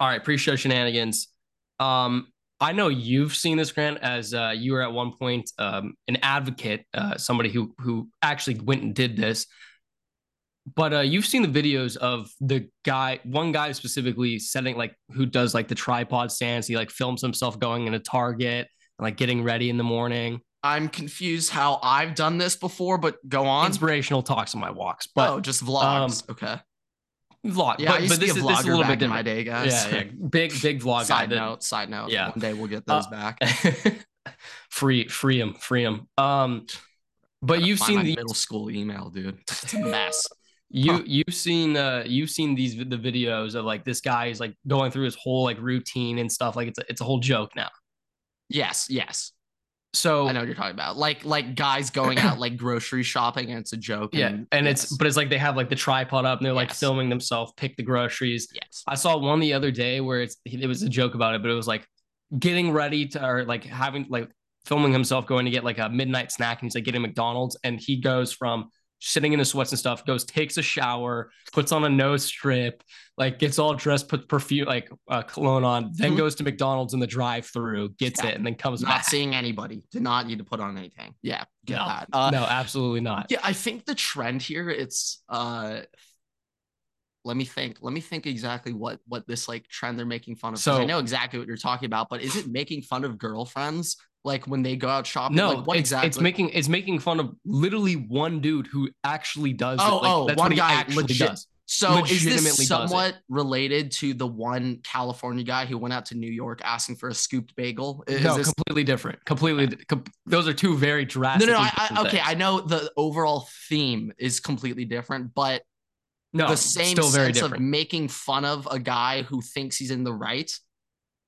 All right, pre-show shenanigans. Um, I know you've seen this, Grant, as uh, you were at one point um, an advocate, uh, somebody who who actually went and did this. But uh, you've seen the videos of the guy, one guy specifically setting like who does like the tripod stance. He like films himself going in a Target and like getting ready in the morning. I'm confused how I've done this before, but go on. Inspirational talks on my walks, but oh, just vlogs. Um, okay. Vlog, yeah, but, I used but to this, be a is, this is a vlogger little back bit in my day, guys. Yeah, yeah, big big vlog side note, side note. Yeah. One day we'll get those Uh, back. free free him free him um but you've seen the middle school email, dude. It's a mess. you Huh. you've seen uh you've seen these the videos of like this guy is like going through his whole like routine and stuff like it's a, it's a whole joke now yes, yes. So I know what you're talking about. Like like guys going out like grocery shopping and it's a joke. yeah and it's yes, but it's like they have like the tripod up and they're like Yes. filming themselves pick the groceries yes. I saw one the other day where it's it was a joke about it, but it was like getting ready to or like having like filming himself going to get like a midnight snack and he's like getting McDonald's and he goes from sitting in his sweats and stuff, goes, takes a shower, puts on a nose strip, like gets all dressed, puts perfume like uh, cologne on, then Mhm. goes to McDonald's in the drive-through, gets Yeah. it, and then comes Not back. seeing anybody. Did not need to put on anything. Yeah, get No, that. Uh, no, absolutely not. Yeah, I think the trend here it's uh let me think. Let me think exactly what what this like trend they're making fun of. 'cause I know exactly what you're talking about, but is it making fun of girlfriends like when they go out shopping? No, like, what it's, exactly? it's making it's making fun of literally one dude who actually does. Oh, it. Like, oh, that's one guy actually legit- does. so is this somewhat related to the one California guy who went out to New York asking for a scooped bagel? Is no, this completely different. Completely. Com- those are two very drastic. no, no. I, I, okay, I know the overall theme is completely different, but no, the same still very sense of making fun of a guy who thinks he's in the right.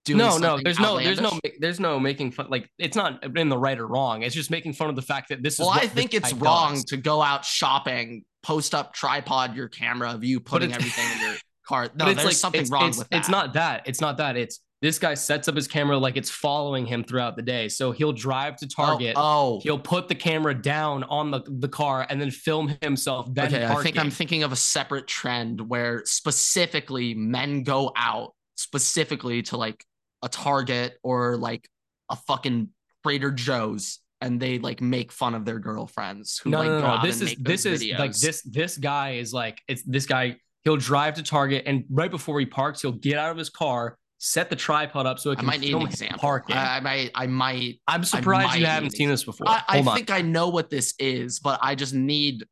Doing No, no, there's no, there's no, there's no making fun. Like it's not in the right or wrong. It's just making fun of the fact that this is. Well, I think it's wrong does. to go out shopping, post up tripod your camera of you putting everything in your car. No, it's there's like something it's, wrong it's, with that. It's not that. It's not that. It's this guy sets up his camera like it's following him throughout the day. So he'll drive to Oh, Target. Oh, He'll put the camera down on the, the car and then film himself. Then okay. I think I'm thinking of a separate trend where specifically men go out specifically to like a Target or like a fucking Trader Joe's and they like make fun of their girlfriends who no, like no, go no, This is this is like this this guy is like it's this guy. He'll drive to Target and right before he parks, he'll get out of his car, set the tripod up so it I can might need an example. parking. I, I might, I might I'm surprised might you haven't seen this before. I, I think I know what this is, but I just need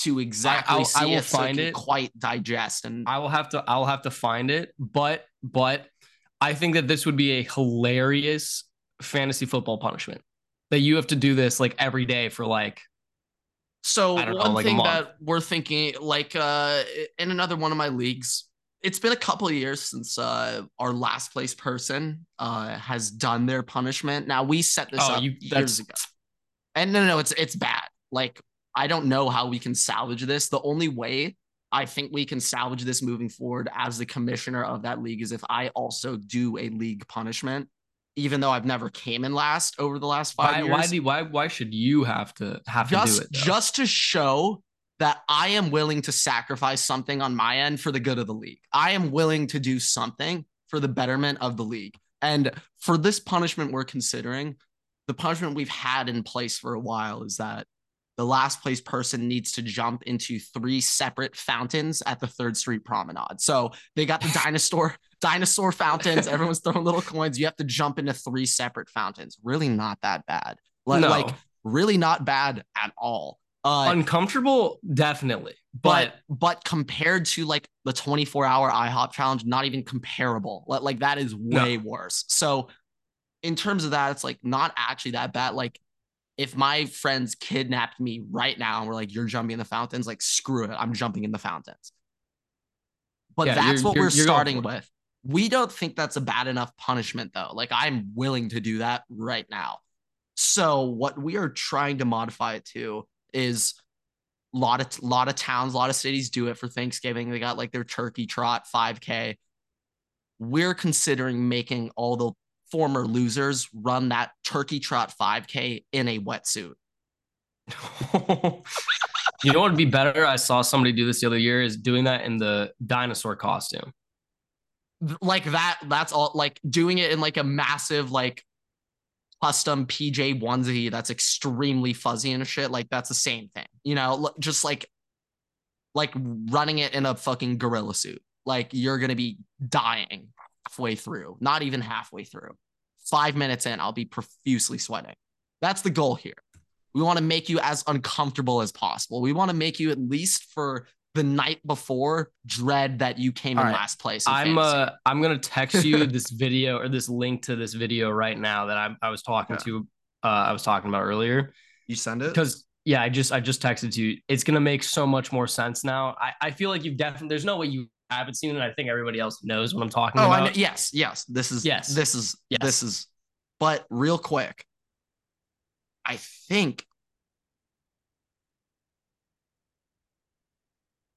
to exactly I'll- I will it find I can it. quite digest. And I will have to I'll have to find it, but but I think that this would be a hilarious fantasy football punishment. That you have to do this like every day for like so don't know, one like thing that we're thinking, like uh, in another one of my leagues, it's been a couple of years since uh, our last place person uh, has done their punishment. Now we set this Oh, up you- years ago, and no, no, no, it's it's bad. Like I don't know how we can salvage this. The only way I think we can salvage this moving forward as the commissioner of that league is if I also do a league punishment, even though I've never came in last over the last five why years. why do why why should you have to have to just do it? though? just to show that I am willing to sacrifice something on my end for the good of the league. I am willing to do something for the betterment of the league. And for this punishment we're considering, the punishment we've had in place for a while is that the last place person needs to jump into three separate fountains at the Third Street Promenade. So they got the dinosaur dinosaur fountains. Everyone's throwing little coins. You have to jump into three separate fountains. Really not that bad. Like, no. like really not bad at all. Uh, uncomfortable, definitely. but But but compared to like the 24 hour IHOP challenge, not even comparable. Like, like that is way worse. So in terms of that, it's like not actually that bad. Like if my friends kidnapped me right now and were like, "You're jumping in the fountains," like screw it, I'm jumping in the fountains. But Yeah, that's you're- what you're- we're you're starting with. We don't think that's a bad enough punishment though. Like I'm willing to do that right now. So what we are trying to modify it to is a lot of lot of towns, a lot of cities do it for Thanksgiving. They got like their turkey trot 5K. We're considering making all the former losers run that turkey trot 5K in a wetsuit. you know what would be better? I saw somebody do this the other year is doing that in the dinosaur costume. like that that's all like doing it in like a massive like custom pj onesie that's extremely fuzzy and shit like that's the same thing you know just like like running it in a fucking gorilla suit like you're gonna be dying halfway through not even halfway through five minutes in i'll be profusely sweating that's the goal here we want to make you as uncomfortable as possible we want to make you at least for the night before dread that you came All in right. last place. In I'm uh I'm gonna text you this video or this link to this video right now that I I was talking yeah. to uh I was talking about earlier. You send it because yeah I just I just texted to you. It's gonna make so much more sense now. I I feel like you've definitely there's no way you haven't seen it. I think everybody else knows what I'm talking oh, about. Oh yes yes this is yes this is yes. this is but real quick. I think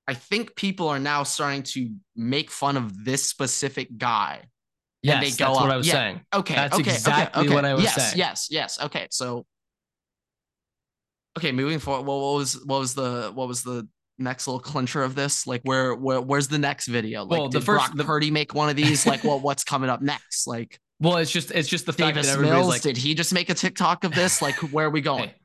I think people are now starting to make fun of this specific guy. Yes, and they go that's up. what I was yeah. saying. Okay, that's okay, exactly okay, okay. what I was yes, saying. Yes, yes, yes, okay. So, okay, moving forward. Well, what was what was the what was the next little clincher of this? Like, where where where's the next video? Like, well, the first Brock the, Purdy make one of these? like, well, what's coming up next? Like, well, it's just it's just the fact Davis that everybody's Mills, like, did he just make a TikTok of this? Like, where are we going? Hey.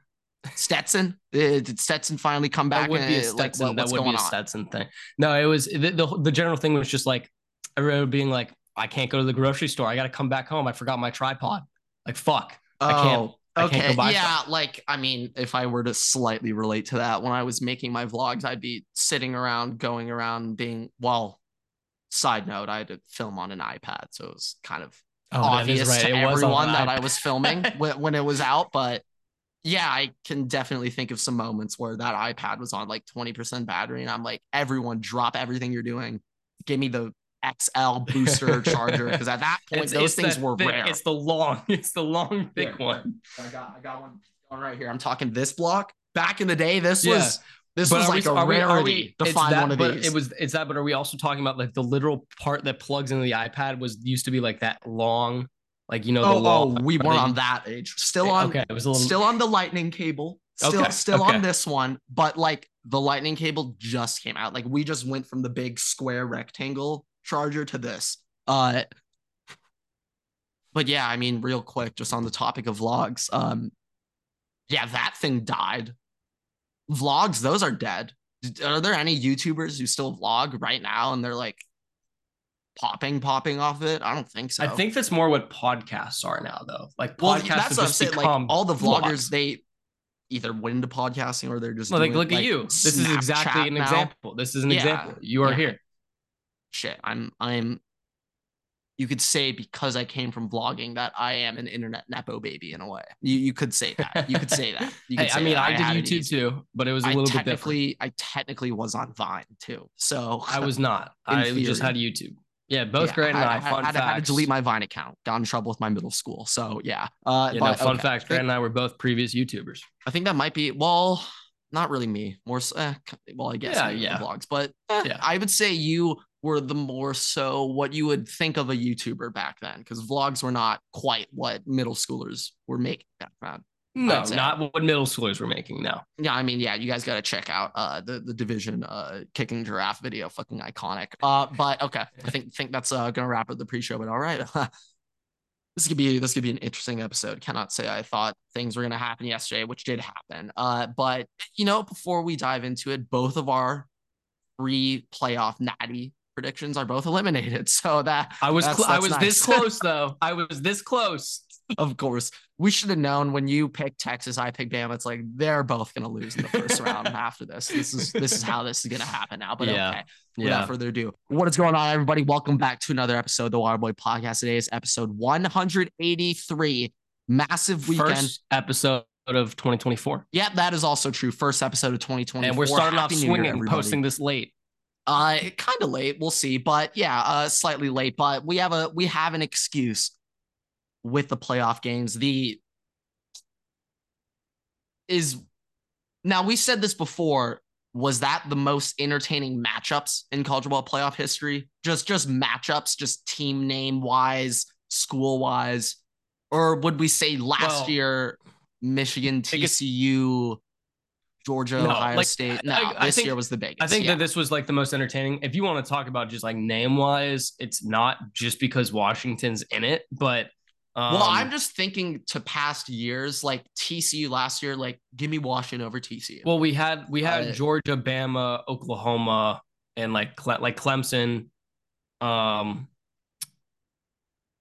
Stetson? Did Stetson finally come back? That would be a Stetson. Like, what, that would be a Stetson thing. No, it was the, the, the general thing was just like everyone being like, I can't go to the grocery store. I got to come back home. I forgot my tripod. Like fuck. Oh, I can't. Oh. Okay. Yeah, like I mean, if I were to slightly relate to that, when I was making my vlogs, I'd be sitting around, going around, being well. Side note: I had to film on an iPad, so it was kind of oh, obvious right. to it everyone that I was filming when, when it was out. But yeah, I can definitely think of some moments where that iPad was on like 20% battery. And I'm like, everyone drop everything you're doing. Give me the XL booster charger. Cause at that point, it's, those it's things were thick, rare. It's the long, it's the long, thick yeah. one. I got, I got one right here. I'm talking this block. Back in the day, this yeah. was this but was like we, a rarity we, to find that, one of these. It was it's that, but are we also talking about like the literal part that plugs into the iPad was used to be like that long like you know, oh, oh we weren't on that age. Still on, okay, it was a little... still on the lightning cable. Still, okay. still okay. on this one, but like the lightning cable just came out. Like we just went from the big square rectangle charger to this. Uh, but yeah, I mean, real quick, just on the topic of vlogs, um, yeah, that thing died. Vlogs, those are dead. Are there any YouTubers who still vlog right now and they're like popping popping off it? I don't think so. I think that's more what podcasts are now, though. Like well, podcasts that's have just saying, become like all the vloggers. Vlogs. They either went to podcasting or they're just well, like look like, at you. This is exactly an now. example. This is an yeah, example. You are yeah. here. Shit, I'm I'm. You could say because I came from vlogging that I am an internet nepo baby in a way. You you could say that. You could say that. You hey, say I mean, I, I did YouTube too, but it was a little bit different. I technically was on Vine too, so I was not. I theory. just had YouTube. Yeah, both yeah, Grant and I. I, fun I. I had to delete my Vine account. Got in trouble with my middle school. So yeah. Uh, yeah, but, no, fun okay. fact: Grant and I were both previous YouTubers. I think that might be well, not really me. More, eh, well, I guess yeah, yeah. vlogs, but eh, yeah. I would say you were the more so what you would think of a YouTuber back then, because vlogs were not quite what middle schoolers were making back then. No, not what middle schoolers were making. No. Yeah, I mean, yeah, you guys got to check out uh the the division uh kicking giraffe video, fucking iconic. Uh, but okay, I think think that's uh gonna wrap up the pre-show. But all right, this could be this could be an interesting episode. Cannot say I thought things were gonna happen yesterday, which did happen. Uh, but you know, before we dive into it, both of our three playoff natty predictions are both eliminated. So that I was cl- I was nice. this close though. I was this close. of course we should have known when you picked Texas, I picked Bama. It's like they're both going to lose in the first round after this. This is this is how this is going to happen now. But yeah. okay, without yeah. further ado, what is going on, everybody? Welcome back to another episode of the Waterboy Podcast. Today is episode 183. Massive weekend first episode of 2024. Yeah, that is also true. First episode of 2024. And we're starting Happy off swinging, posting this late. Uh, kind of late. We'll see, but yeah, uh, slightly late. But we have a we have an excuse with the playoff games. The is now we said this before. Was that the most entertaining matchups in college ball playoff history? Just just matchups, just team name wise, school wise, or would we say last well, year Michigan TCU? Georgia, No, Ohio like, State. I- No, I this think- year was the biggest. I think yeah. that this was like the most entertaining. If you want to talk about just like name wise, it's not just because Washington's in it, but um, well, I'm just thinking to past years, like TCU last year, like give me Washington over TCU. well, we had we had Uh, Georgia, Bama, Oklahoma, and like Cle- like Clemson, um,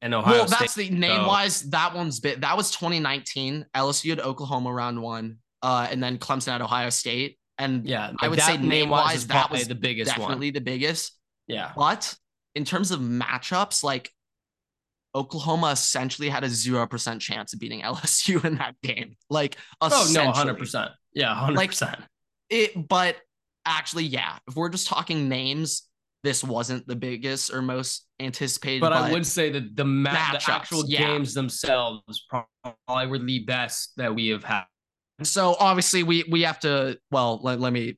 and Ohio Well, State. that's the name wise. That one's bit. That was 2019. LSU had Oklahoma round one, uh, and then Clemson at Ohio State. And yeah, I would that say name-wise, that was the biggest definitely one. the biggest. Yeah, But in terms of matchups, like Oklahoma essentially had a zero percent chance of beating LSU in that game. Like, oh no, hundred percent. Yeah, hundred percent. It, but actually, yeah. If we're just talking names, this wasn't the biggest or most anticipated. But, I would say that the, ma- the actual yeah. games themselves probably were the best that we have had. So obviously we we have to well let, let me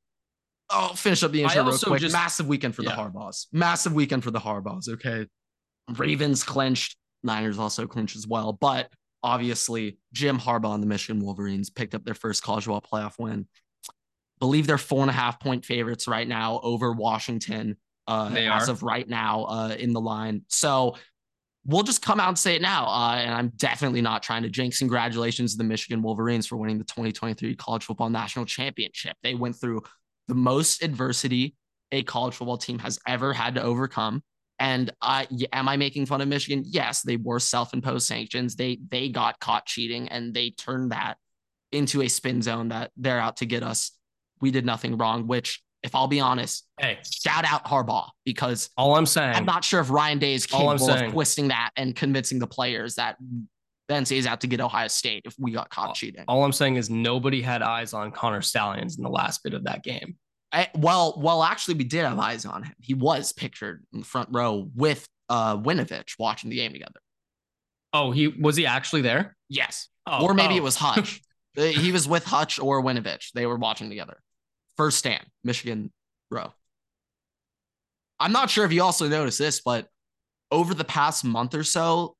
I'll finish up the intro real quick. just- Massive weekend for the Yeah. Harbaughs. Massive weekend for the Harbaughs. Okay. Ravens clinched. Niners also clinched as well. But obviously, Jim Harbaugh and the Michigan Wolverines picked up their first college football playoff win. Believe they're four and a half point favorites right now over Washington. Uh, as of right now, uh, in the line. So we'll just come out and say it now. Uh, and I'm definitely not trying to jinx. Congratulations to the Michigan Wolverines for winning the 2023 College Football National Championship. They went through the most adversity a college football team has ever had to overcome. And am I making fun of Michigan? Yes, they were self-imposed sanctions. They they got caught cheating and they turned that into a spin zone that they're out to get us. We did nothing wrong, which if I'll be honest, Hey, shout out Harbaugh because all I'm saying. I'm not sure if Ryan Day is capable of saying- twisting that and convincing the players that NCAA is out to get Ohio State if we got caught cheating. all I'm saying is nobody had eyes on Connor Stalions in the last bit of that game. I, well, well, actually, we did have eyes on him. He was pictured in the front row with uh Winovich watching the game together. Oh, he was he actually there? Yes, Oh, or maybe oh. it was Hutch. He was with Hutch or Winovich. They were watching together. First stand, Michigan row. I'm not sure if you also noticed this, but over the past month or so,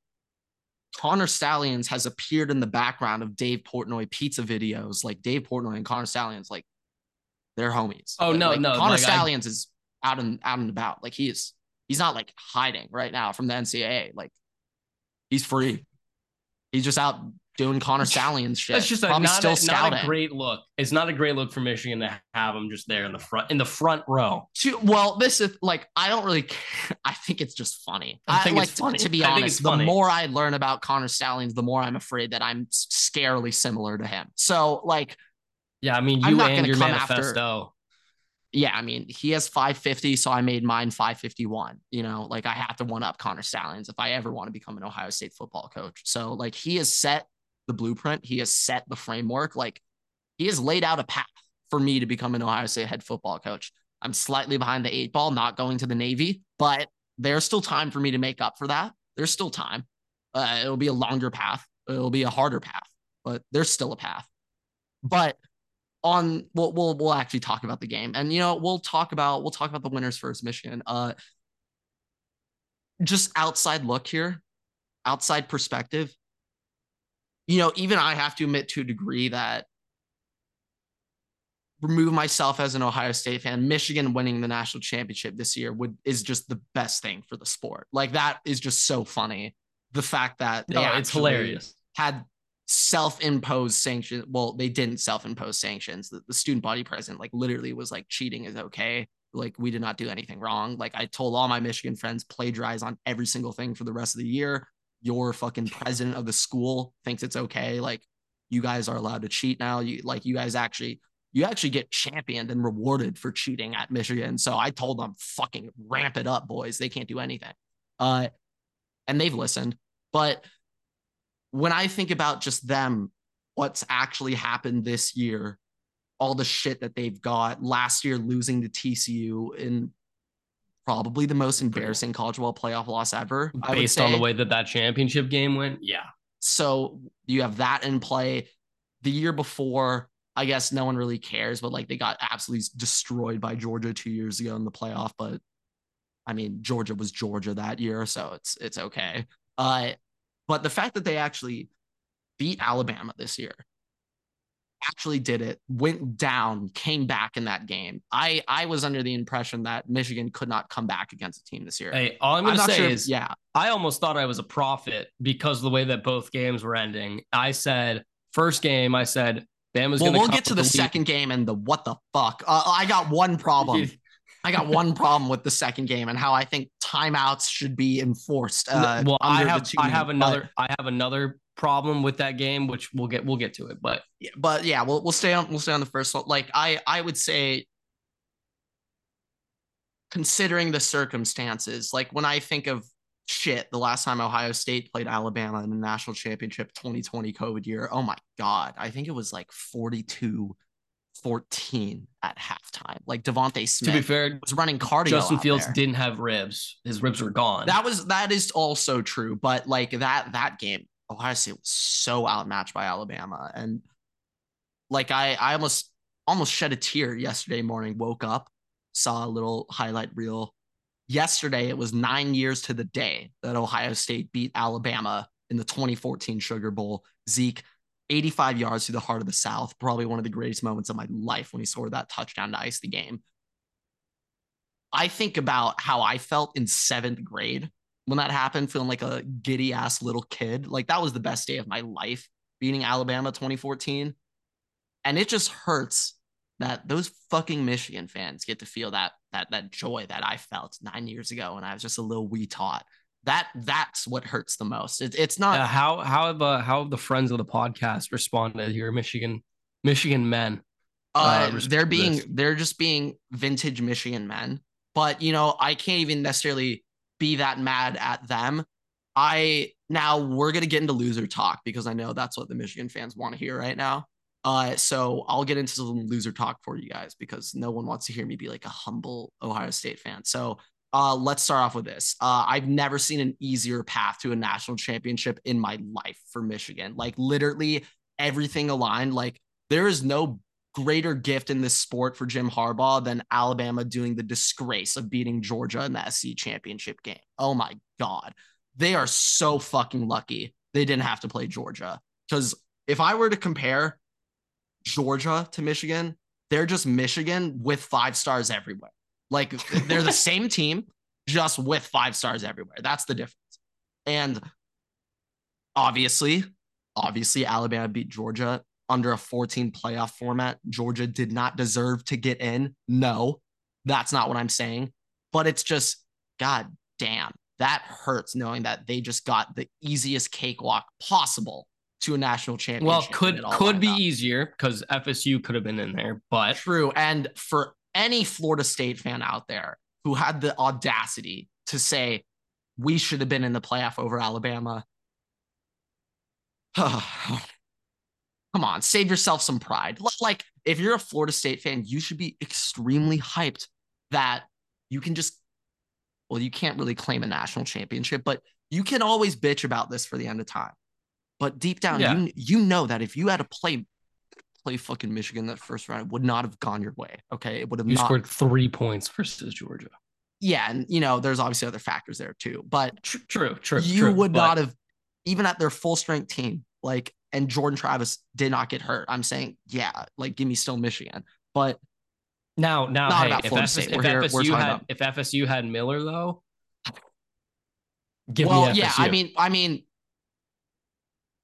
Connor Stalions has appeared in the background of Dave Portnoy pizza videos. Like Dave Portnoy and Connor Stalions, like they're homies. Oh, no, Like, no, Connor like, I- Stalions is out and out and about. Like he is, he's not like hiding right now from the NCAA. Like he's free. He's just out doing Connor Stalions shit. That's just a, probably not, still a, not a great look. It's not a great look for Michigan to have him just there in the front in the front row. to well, this is like I don't really. Care. I think it's just funny. I think like it's funny. To, to be I honest, the more I learn about Connor Stalions, the more I'm afraid that I'm scarily similar to him. So like, Yeah, I mean I'm you not and your come after- manifesto. yeah, I mean, he has 550, so I made mine 551. You know, like I have to one up Connor Stalions if I ever want to become an Ohio State football coach. So like he has set the blueprint, he has set the framework, like he has laid out a path for me to become an Ohio State head football coach. I'm slightly behind the eight ball, not going to the Navy, but there's still time for me to make up for that. There's still time. Uh, it'll be a longer path. It'll be a harder path, but there's still a path. But on we'll we'll we'll actually talk about the game, and you know we'll talk about we'll talk about the winners first. Michigan. Uh, just outside look here, outside perspective. You know, even I have to admit to a degree that remove myself as an Ohio State fan. Michigan winning the national championship this year would is just the best thing for the sport. Like that is just so funny. The fact that they No, it's hilarious. had self-imposed sanctions. Well, they didn't self-impose sanctions. The, the student body president like literally was like cheating is okay. Like we did not do anything wrong. Like I told all my Michigan friends plagiarize on every single thing for the rest of the year. Your fucking president of the school thinks it's okay. Like you guys are allowed to cheat now. You like you guys actually you actually get championed and rewarded for cheating at Michigan. So I told them fucking ramp it up, boys. They can't do anything. Uh and they've listened. But when I think about just them, what's actually happened this year, all the shit that they've got last year, losing to TCU in probably the most embarrassing college football playoff loss ever. Based on the way that that championship game went, yeah. So you have that in play. The year before, I guess no one really cares, but like they got absolutely destroyed by Georgia two years ago in the playoff. But I mean, Georgia was Georgia that year, so it's it's okay. Uh, but the fact that they actually beat Alabama this year, actually did it, went down, came back in that game. I I was under the impression that Michigan could not come back against a team this year. Hey, all I'm going to say sure is, yeah, I almost thought I was a prophet because the way that both games were ending. I said first game, I said Bama's well, going we'll get to the second game and the what the fuck. Uh, I got one problem. I got one problem with the second game and how I think timeouts should be enforced. Uh, well, I have I have another I have another problem with that game, which we'll get we'll get to it. But but, but yeah, we'll we'll stay on we'll stay on the first one. Like I I would say, considering the circumstances, like when I think of shit, the last time Ohio State played Alabama in the national championship 2020 COVID year, oh my god, I think it was like 42 14 at halftime. Like DeVonta Smith to be fair, was running cardio. Justin Fields there. didn't have ribs. His ribs were gone. That was that is also true, but like that that game, Ohio State was so outmatched by Alabama, and like I I almost almost shed a tear yesterday morning. Woke up, saw a little highlight reel. Yesterday, it was nine years to the day that Ohio State beat Alabama in the 2014 Sugar Bowl. Zeke, 85 yards through the heart of the South, probably one of the greatest moments of my life when he scored that touchdown to ice the game. I think about how I felt in seventh grade when that happened, feeling like a giddy ass little kid. Like that was the best day of my life, beating Alabama 2014. And it just hurts that those fucking Michigan fans get to feel that that that joy that I felt nine years ago when I was just a little wee tot. That that's what hurts the most. It, it's not Uh, how how have uh, how have the friends of the podcast responded here, Michigan Michigan men? Uh, uh, they're being they're just being vintage Michigan men. But you know, I can't even necessarily be that mad at them. I now we're gonna get into loser talk because I know that's what the Michigan fans want to hear right now. Uh, so I'll get into some loser talk for you guys because no one wants to hear me be like a humble Ohio State fan. So uh, let's start off with this. Uh, I've never seen an easier path to a national championship in my life for Michigan. Like literally everything aligned. Like there is no greater gift in this sport for Jim Harbaugh than Alabama doing the disgrace of beating Georgia in the SC championship game. Oh my God. They are so fucking lucky they didn't have to play Georgia. Because if I were to compare Georgia to Michigan, they're just Michigan with five stars everywhere. Like they're the same team, just with five stars everywhere. That's the difference. And obviously, obviously, Alabama beat Georgia under a 14 playoff format. Georgia did not deserve to get in. No, that's not what I'm saying. But it's just, God damn, that hurts knowing that they just got the easiest cakewalk possible to a national championship. Well, could could be up. easier because FSU could have been in there, but True. And for any Florida State fan out there who had the audacity to say we should have been in the playoff over Alabama, oh, come on, save yourself some pride. Like, if you're a Florida State fan, you should be extremely hyped that you can just, well, you can't really claim a national championship, but you can always bitch about this for the end of time. But deep down, Yeah. you you know that if you had to play play fucking Michigan that first round, it would not have gone your way. Okay, it would have you not. scored three points versus Georgia. Yeah, and you know, there's obviously other factors there too, but Tr- True, true. you true, would but- not have even at their full strength team like and jordan travis did not get hurt. I'm saying yeah like give me still michigan. But Now, now, Not hey, about if, Florida FS, State. if We're here- FSU talking had about- if FSU had Miller though, give well me FSU. yeah i mean i mean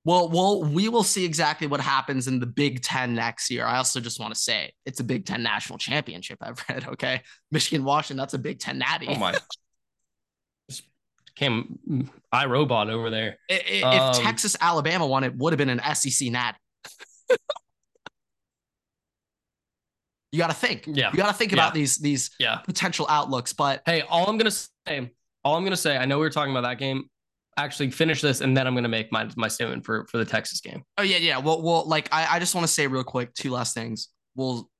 well well we will see exactly what happens in the big 10 next year. I also just want to say it's a big 10 national championship i've read okay? Michigan washington that's a big 10 natty. Oh my, Just came I robot over there. If Um, texas alabama won it would have been an sec natty you got to think Yeah. you got to think Yeah. about these these Yeah. potential outlooks but Hey, all I'm gonna say, all I'm gonna say, I know we were talking about that game. Actually, finish this, and then I'm gonna make my my statement for for the Texas game. Oh yeah, yeah. Well, well, like I, I just want to say real quick two last things. We'll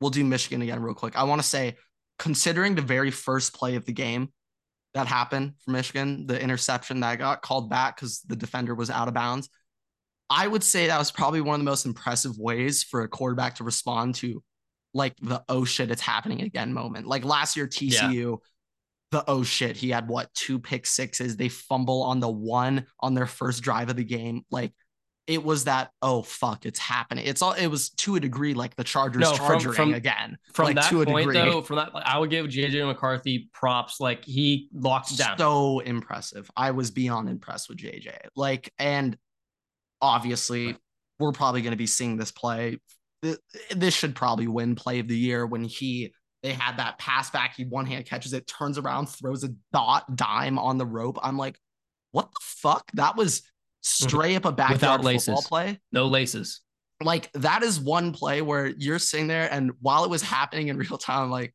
we'll do Michigan again real quick. I want to say, considering the very first play of the game that happened for Michigan, the interception that got called back because the defender was out of bounds, I would say that was probably one of the most impressive ways for a quarterback to respond to like the oh shit, it's happening again moment. Like last year, TCU. The oh shit, he had what two pick sixes. They fumble on the one on their first drive of the game. Like it was that oh fuck it's happening it's all it was to a degree like the chargers No, from- charging from- again From like, that to a point, degree. though, from that, like, I would give JJ McCarthy props. Like he locked down. so impressive i was beyond impressed with jj like and obviously we're probably going to be seeing this play this should probably win play of the year when he they had that pass back he one hand catches it turns around throws a dot dime on the rope i'm like what the fuck that was straight up a backyard Without laces. football play no laces. like that is one play where you're sitting there and while it was happening in real time, like,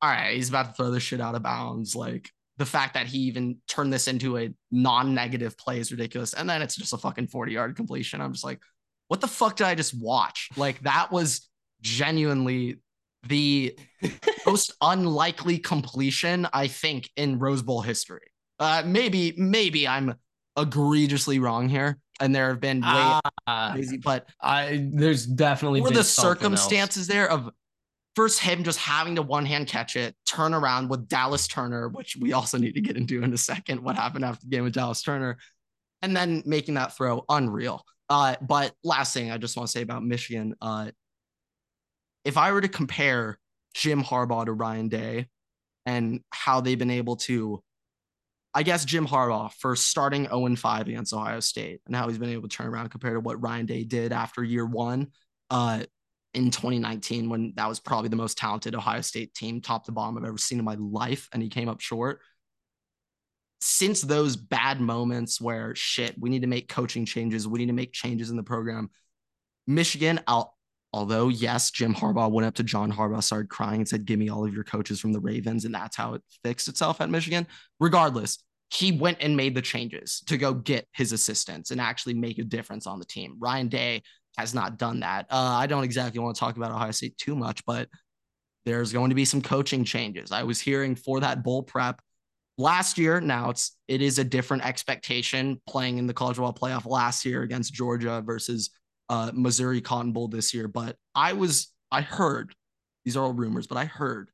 all right, he's about to throw this shit out of bounds. Like the fact that he even turned this into a non-negative play is ridiculous. And then it's just a fucking 40 yard completion. I'm just like, what the fuck did I just watch? Like that was genuinely the most unlikely completion, I think, in Rose Bowl history. Uh maybe, maybe I'm egregiously wrong here. And there have been way Ah, crazy, but I there's definitely were the something else. circumstances there of first him just having to one hand catch it, turn around with Dallas Turner, which we also need to get into in a second. What happened after the game with Dallas Turner, and then making that throw unreal. Uh, but last thing I just want to say about Michigan, uh, if I were to compare Jim Harbaugh to Ryan Day and how they've been able to, I guess Jim Harbaugh for starting 0 5 against Ohio State and how he's been able to turn around compared to what Ryan Day did after year one uh, in 2019 when that was probably the most talented Ohio State team, top to bottom I've ever seen in my life, and he came up short. Since those bad moments where shit, we need to make coaching changes, we need to make changes in the program. Michigan, I'll, although yes, Jim Harbaugh went up to John Harbaugh, started crying and said, "Give me all of your coaches from the Ravens," and that's how it fixed itself at Michigan. Regardless, he went and made the changes to go get his assistants and actually make a difference on the team. Ryan Day has not done that. Uh, I don't exactly want to talk about Ohio State too much, but there's going to be some coaching changes. I was hearing for that bowl prep last year. Now it's it is a different expectation playing in the college football playoff last year against Georgia versus uh, Missouri Cotton Bowl this year. But I was I heard these are all rumors, but I heard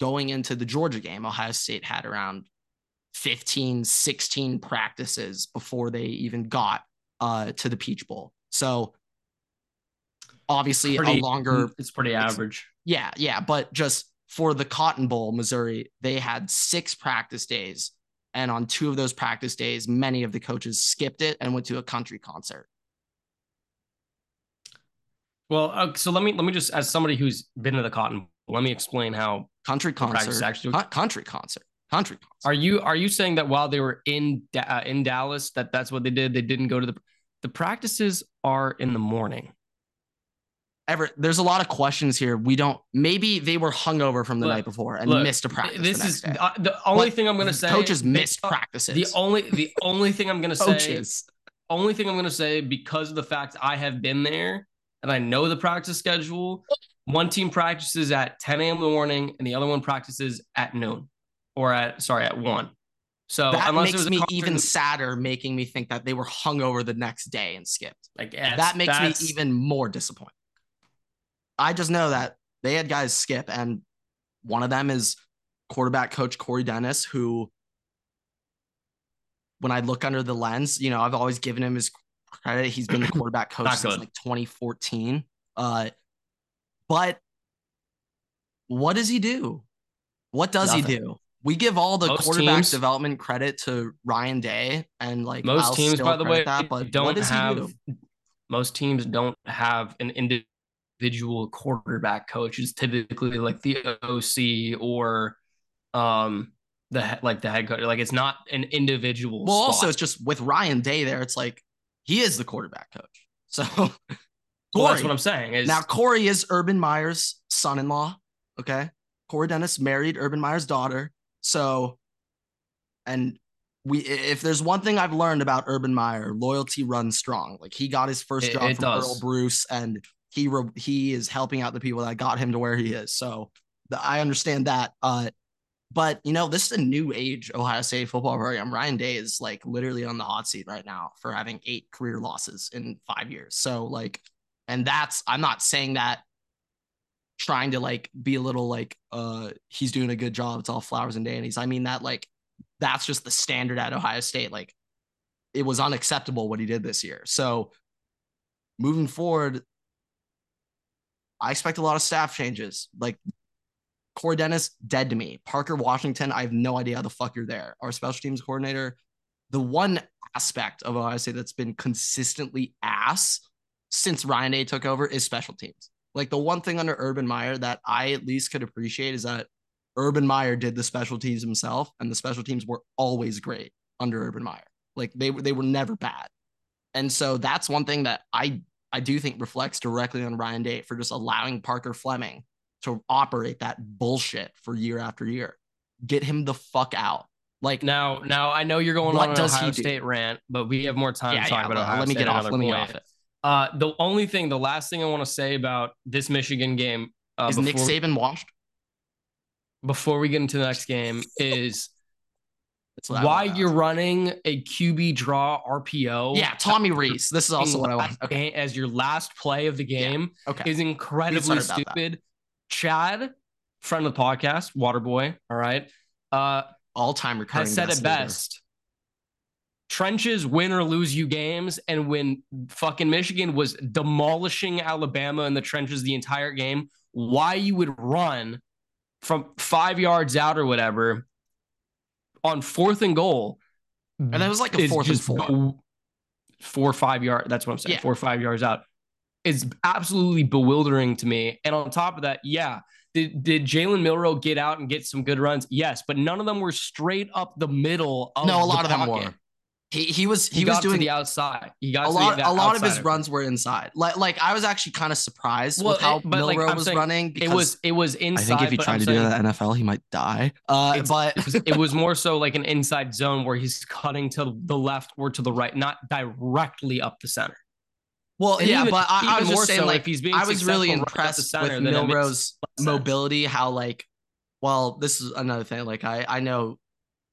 going into the Georgia game, Ohio State had around 15, 16 practices before they even got uh, to the Peach Bowl. So obviously Pretty- a longer It's pretty average. yeah, yeah, but just for the Cotton Bowl, Missouri, they had six practice days. And on two of those practice days, many of the coaches skipped it and went to a country concert. Well, uh, so let me let me just as somebody who's been to the Cotton, Bowl, let me explain how. Country concert. actually- Co- country concert. Country concert. Are you are you saying that while they were in uh, in Dallas, that that's what they did? They didn't go to the the practices are in the morning. Ever, there's a lot of questions here. We don't. Maybe they were hungover from the Look, night before and look, missed a practice. This is uh, the only thing I'm going to say. Coaches missed on- practices. The only the only thing I'm going to say coaches. only thing I'm going to say because of the fact I have been there and I know the practice schedule. One team practices at 10 a.m. in the morning and the other one practices at noon or at sorry at one. So that makes me even sadder, making me think that they were hungover the next day and skipped. like yes, that makes me even more disappointed. I just know that they had guys skip, and one of them is quarterback coach Corey Dennis, who, when I look under the lens, you know, I've always given him his credit. He's been the quarterback coach since good. like 2014. Uh, but what does he do? What does he do? We give all the Most quarterback teams- development credit to Ryan Day, and like most I'll teams by the way that, but don't what does he have do? most teams don't have an individual quarterback coach it's typically like the oc or um the he- like the head coach like it's not an individual Well, also it's just with Ryan Day there, it's like he is the quarterback coach. So Well, that's what i'm saying is now Corey is Urban Meyer's son-in-law. Okay. Corey Dennis married Urban Meyer's daughter. So and we if there's one thing I've learned about Urban Meyer, loyalty runs strong. Like he got his first It- job it from does. Earle Bruce and he re- he is helping out the people that got him to where he is. So the, I understand that. Uh but you know, this is a new age Ohio State football program. Ryan Day is like literally on the hot seat right now for having eight career losses in five years. So like, and that's I'm not saying that trying to like be a little like uh he's doing a good job. It's all flowers and dandies. I mean that like that's just the standard at Ohio State. Like it was unacceptable what he did this year. So moving forward, I expect a lot of staff changes. Like Corey Dennis, dead to me. Parker Washington, I have no idea how the fuck you're there. Our special teams coordinator, the one aspect of Ohio State that's been consistently ass since Ryan Day took over is special teams. Like the one thing under Urban Meyer that I at least could appreciate is that Urban Meyer did the special teams himself, and the special teams were always great under Urban Meyer. Like they were they were never bad. And so that's one thing that I I do think reflects directly on Ryan Day for just allowing Parker Fleming to operate that bullshit for year after year. Get him the fuck out. Like now, now I know you're going on an does Ohio State do? rant, but we have more time yeah, to talk yeah, about Ohio Let me get off. Let me get off it. Uh, the only thing, the last thing I want to say about this Michigan game uh, is before, Nick Saban washed. Before we get into the next game, is why you're running a QB draw RPO. Yeah, Tommy Rees. This is also what I want. Okay. As your last play of the game yeah. okay. is incredibly stupid. Chad, friend of the podcast, Waterboy, all right. Uh all time recurring has said it best. Trenches win or lose you games. And when fucking Michigan was demolishing Alabama in the trenches the entire game, why you would run from five yards out or whatever on fourth and goal. And that was like a fourth and four. Four or five yards. That's what I'm saying. Yeah. Four or five yards out. It's absolutely bewildering to me. And on top of that, yeah, did, did Jalen Milroe get out and get some good runs? Yes, but none of them were straight up the middle. no, a lot of them were. He, he was he, he was doing the outside. He got a lot. a lot of his of runs were inside. Like like I was actually kind of surprised well, with how it, Milroe like, was saying, running. It was it was inside. I think if he tried to saying, do that NFL, he might die. Uh, but it was, it was, more so like an inside zone where he's cutting to the left or to the right, not directly up the center. Well, and yeah, even, but I, I was just saying, so, like, he's being I was really impressed right with Milroe's mobility. How like, well, this is another thing. Like, I I know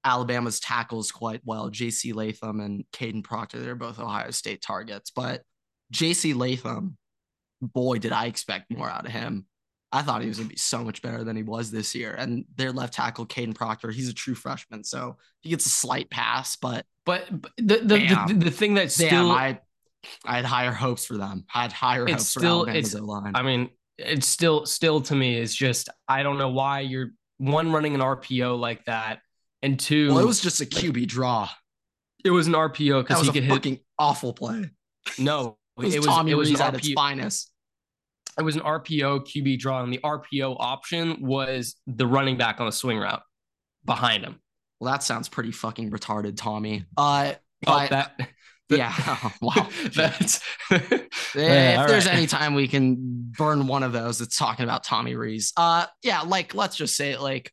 Alabama's tackles quite well. J.C. Latham and Kadyn Proctor, they're both Ohio State targets. But J.C. Latham, boy, did I expect more out of him. I thought he was going to be so much better than he was this year. And their left tackle, Kadyn Proctor, he's a true freshman, so he gets a slight pass. But but, but the, the, the, the thing that's damn, still I, I had higher hopes for them. I had higher hopes still, for Alabama's line. I mean, it's still still to me is just I don't know why you're one running an RPO like that and two, well, it was just a QB draw. It was an RPO because he could hit. Awful play. No, it was, it was Tommy it was at its finest. It was an RPO QB draw, and the RPO option was the running back on the swing route behind him. Well, that sounds pretty fucking retarded, Tommy. Uh, oh, that. Yeah, wow. That's if yeah, there's right. any time we can burn one of those, it's talking about Tommy Rees. Uh, yeah, like let's just say like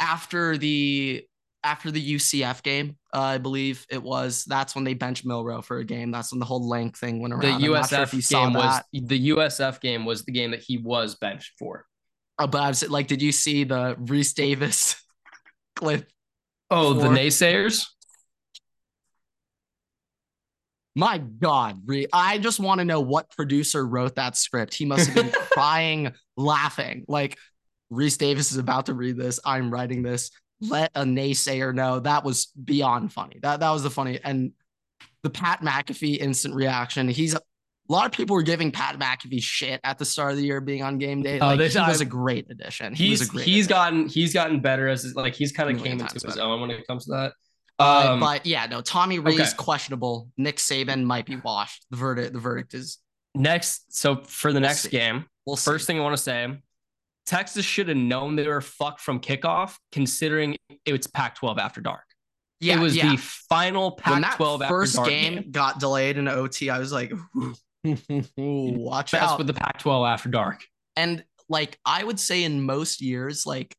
after the after the UCF game, uh, I believe it was. That's when they benched Milroe for a game. That's when the whole length thing went around. The USF sure game was the USF game was the game that he was benched for. Oh, but I was like, did you see the Rece Davis clip? Oh, for- the naysayers. My God, I just want to know what producer wrote that script. He must have been crying, laughing. Like Rece Davis is about to read this. I'm writing this. Let a naysayer know. That was beyond funny. That that was the funny. And the Pat McAfee instant reaction. He's a lot of people were giving Pat McAfee shit at the start of the year being on game day. Oh, like, this, he was a great addition. He he's great he's addition. gotten he's gotten better as like he's kind of came into his better. own when it comes to that. Um, but yeah, no, Tommy Rees okay. questionable. Nick Saban might be washed. The verdict the verdict is next. So for the we'll next see. game, we'll first see. thing I want to say Texas should have known they were fucked from kickoff, considering it's Pac-12 after dark. Yeah, it was yeah. the final Pac-12 first game, game, got delayed in OT. I was like, watch Best out with the Pac-12 after dark. And like I would say, in most years, like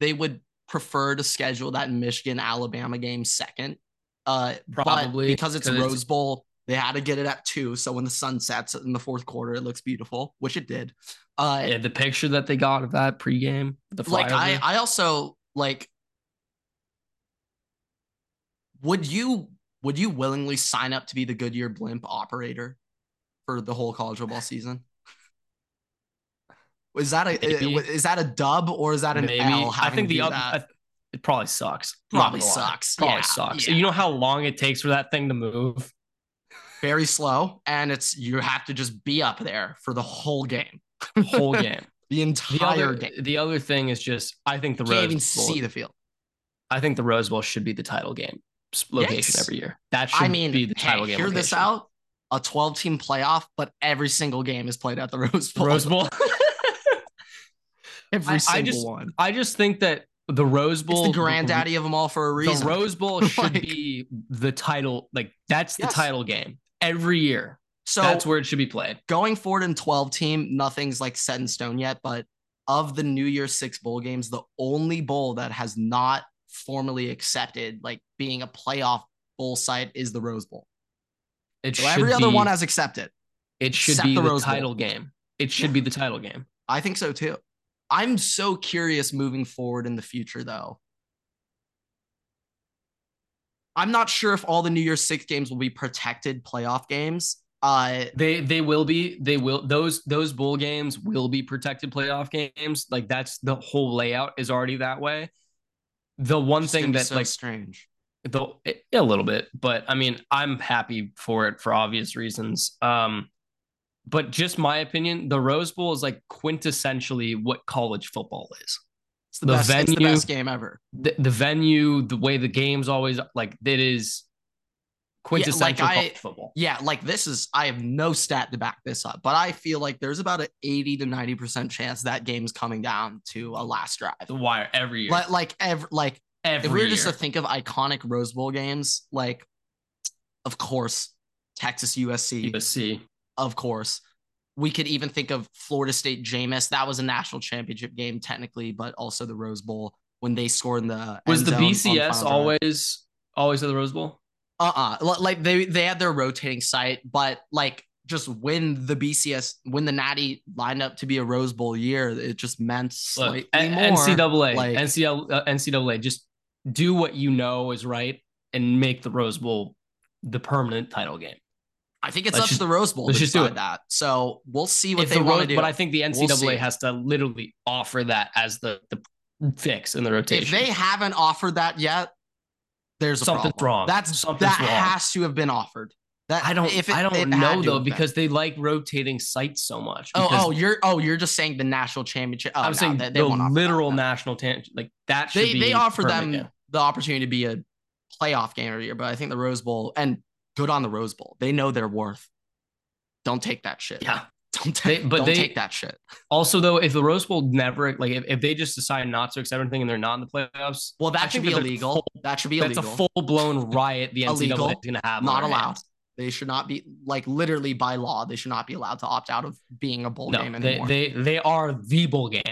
they would prefer to schedule that Michigan Alabama game second. Uh, probably because it's Rose Bowl. They had to get it at two, so when the sun sets in the fourth quarter, it looks beautiful, which it did. Uh, yeah, the picture that they got of that pregame, the like I, I also like. Would you would you willingly sign up to be the Goodyear blimp operator for the whole college football season? Is that a Maybe. Uh, is that a dub or is that an Maybe. L? I think the other it probably sucks. Probably sucks. Probably yeah, sucks. Yeah. You know how long it takes for that thing to move. very slow, and it's you have to just be up there for the whole game, whole game, the The entire other, game. the other thing is just I think the Can't Rose even Bowl. see the field. I think the Rose Bowl should be the title game location Yes. every year. That should I mean, be the title hey, game. hear this out: a 12 team playoff, but every single game is played at the Rose Bowl. Rose Bowl. every I- I single just- one. I just think that the Rose It's Bowl, the granddaddy of them all for a reason. the. Rose Bowl should Like- be the title. Like that's the Yes. title game every year. so that's where it should be played. going forward in 12 team, nothing's like set in stone yet, but of the New Year's Six bowl games, the only bowl that has not formally accepted like being a playoff bowl site is the Rose Bowl. It So should every other one has accepted. It should be the the, Rose Bowl. title game. It should Yeah. be the title game. I think so too. I'm so curious moving forward in the future though. I'm not sure if all the New Year's Six games will be protected playoff games. Uh They they will be they will those those bowl games will be protected playoff games. Like that's the whole layout is already that way. The one thing that so like strange. the a little bit, but I mean I'm happy for it for obvious reasons. Um, but just my opinion, the Rose Bowl is like quintessentially what college football is. It's the, the best, it's the venue- best game ever. The, the venue, the way the game's always like it is quintessential I- college football. Yeah, like this is I have no stat to back this up, but I feel like there's about an 80 to 90% chance that game's coming down to a last drive. The wire every year. Like like every like every if we were just year. to think of iconic Rose Bowl games, like of course, Texas USC, USC. Of course. We could even think of Florida State Jameis. That was a national championship game technically, but also the Rose Bowl when they scored in the Was end the BCS always always at the Rose Bowl? uh-uh L- like they they had their rotating site but like just when the bcs when the natty lined up to be a rose bowl year it just meant slightly N- more NCAA, like- NCAA, uh, NCAA, just do what you know is right and make the Rose Bowl the permanent title game. I think it's let's up just- to the rose bowl let's to just do it. that so we'll see what If they the want to do but I think the We'll. NCAA has to literally offer that as the the fix in the rotation. if they haven't offered that yet there's problem. wrong. that's Something's that wrong. has to have been offered that I don't, if it, I don't know though been. because they like rotating sites so much. oh oh you're oh you're just saying the national championship oh, I'm no, saying they, they the offer that, literal national tan- like that should they be they offered them the opportunity to be a playoff game every year, but I think the Rose Bowl and good on the Rose Bowl. They know their worth. Don't take that shit. Yeah. Don't take. They- but don't they- take that shit. Also, though, if the Rose Bowl never like if, if they just decide not to accept anything and they're not in the playoffs, Well, that I should be illegal. full- that should be that's illegal. a full blown riot. The NCAA Illegal. is going to have not allowed. hands. They should not be like literally by law. They should not be allowed to opt out of being a bowl No, game they, they they are the bowl game.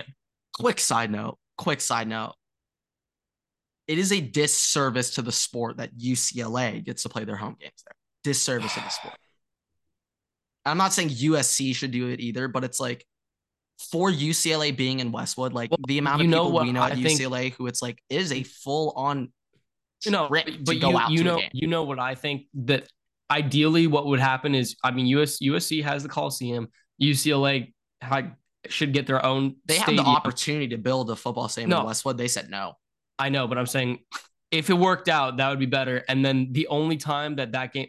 quick side note. Quick side note. It is a disservice to the sport that UCLA gets to play their home games there. Disservice to the sport. I'm not saying USC should do it either, but it's like for UCLA being in Westwood, like Well, the amount of you know people what we know I at think- UCLA who it's like it is a full on You know, but you you know you know what I think that ideally what would happen is I mean US USC has the Coliseum, UCLA had, should get their own. They have the opportunity to build a football stadium No. in Westwood. They said no. I know, but I'm saying if it worked out, that would be better. And then the only time that that game,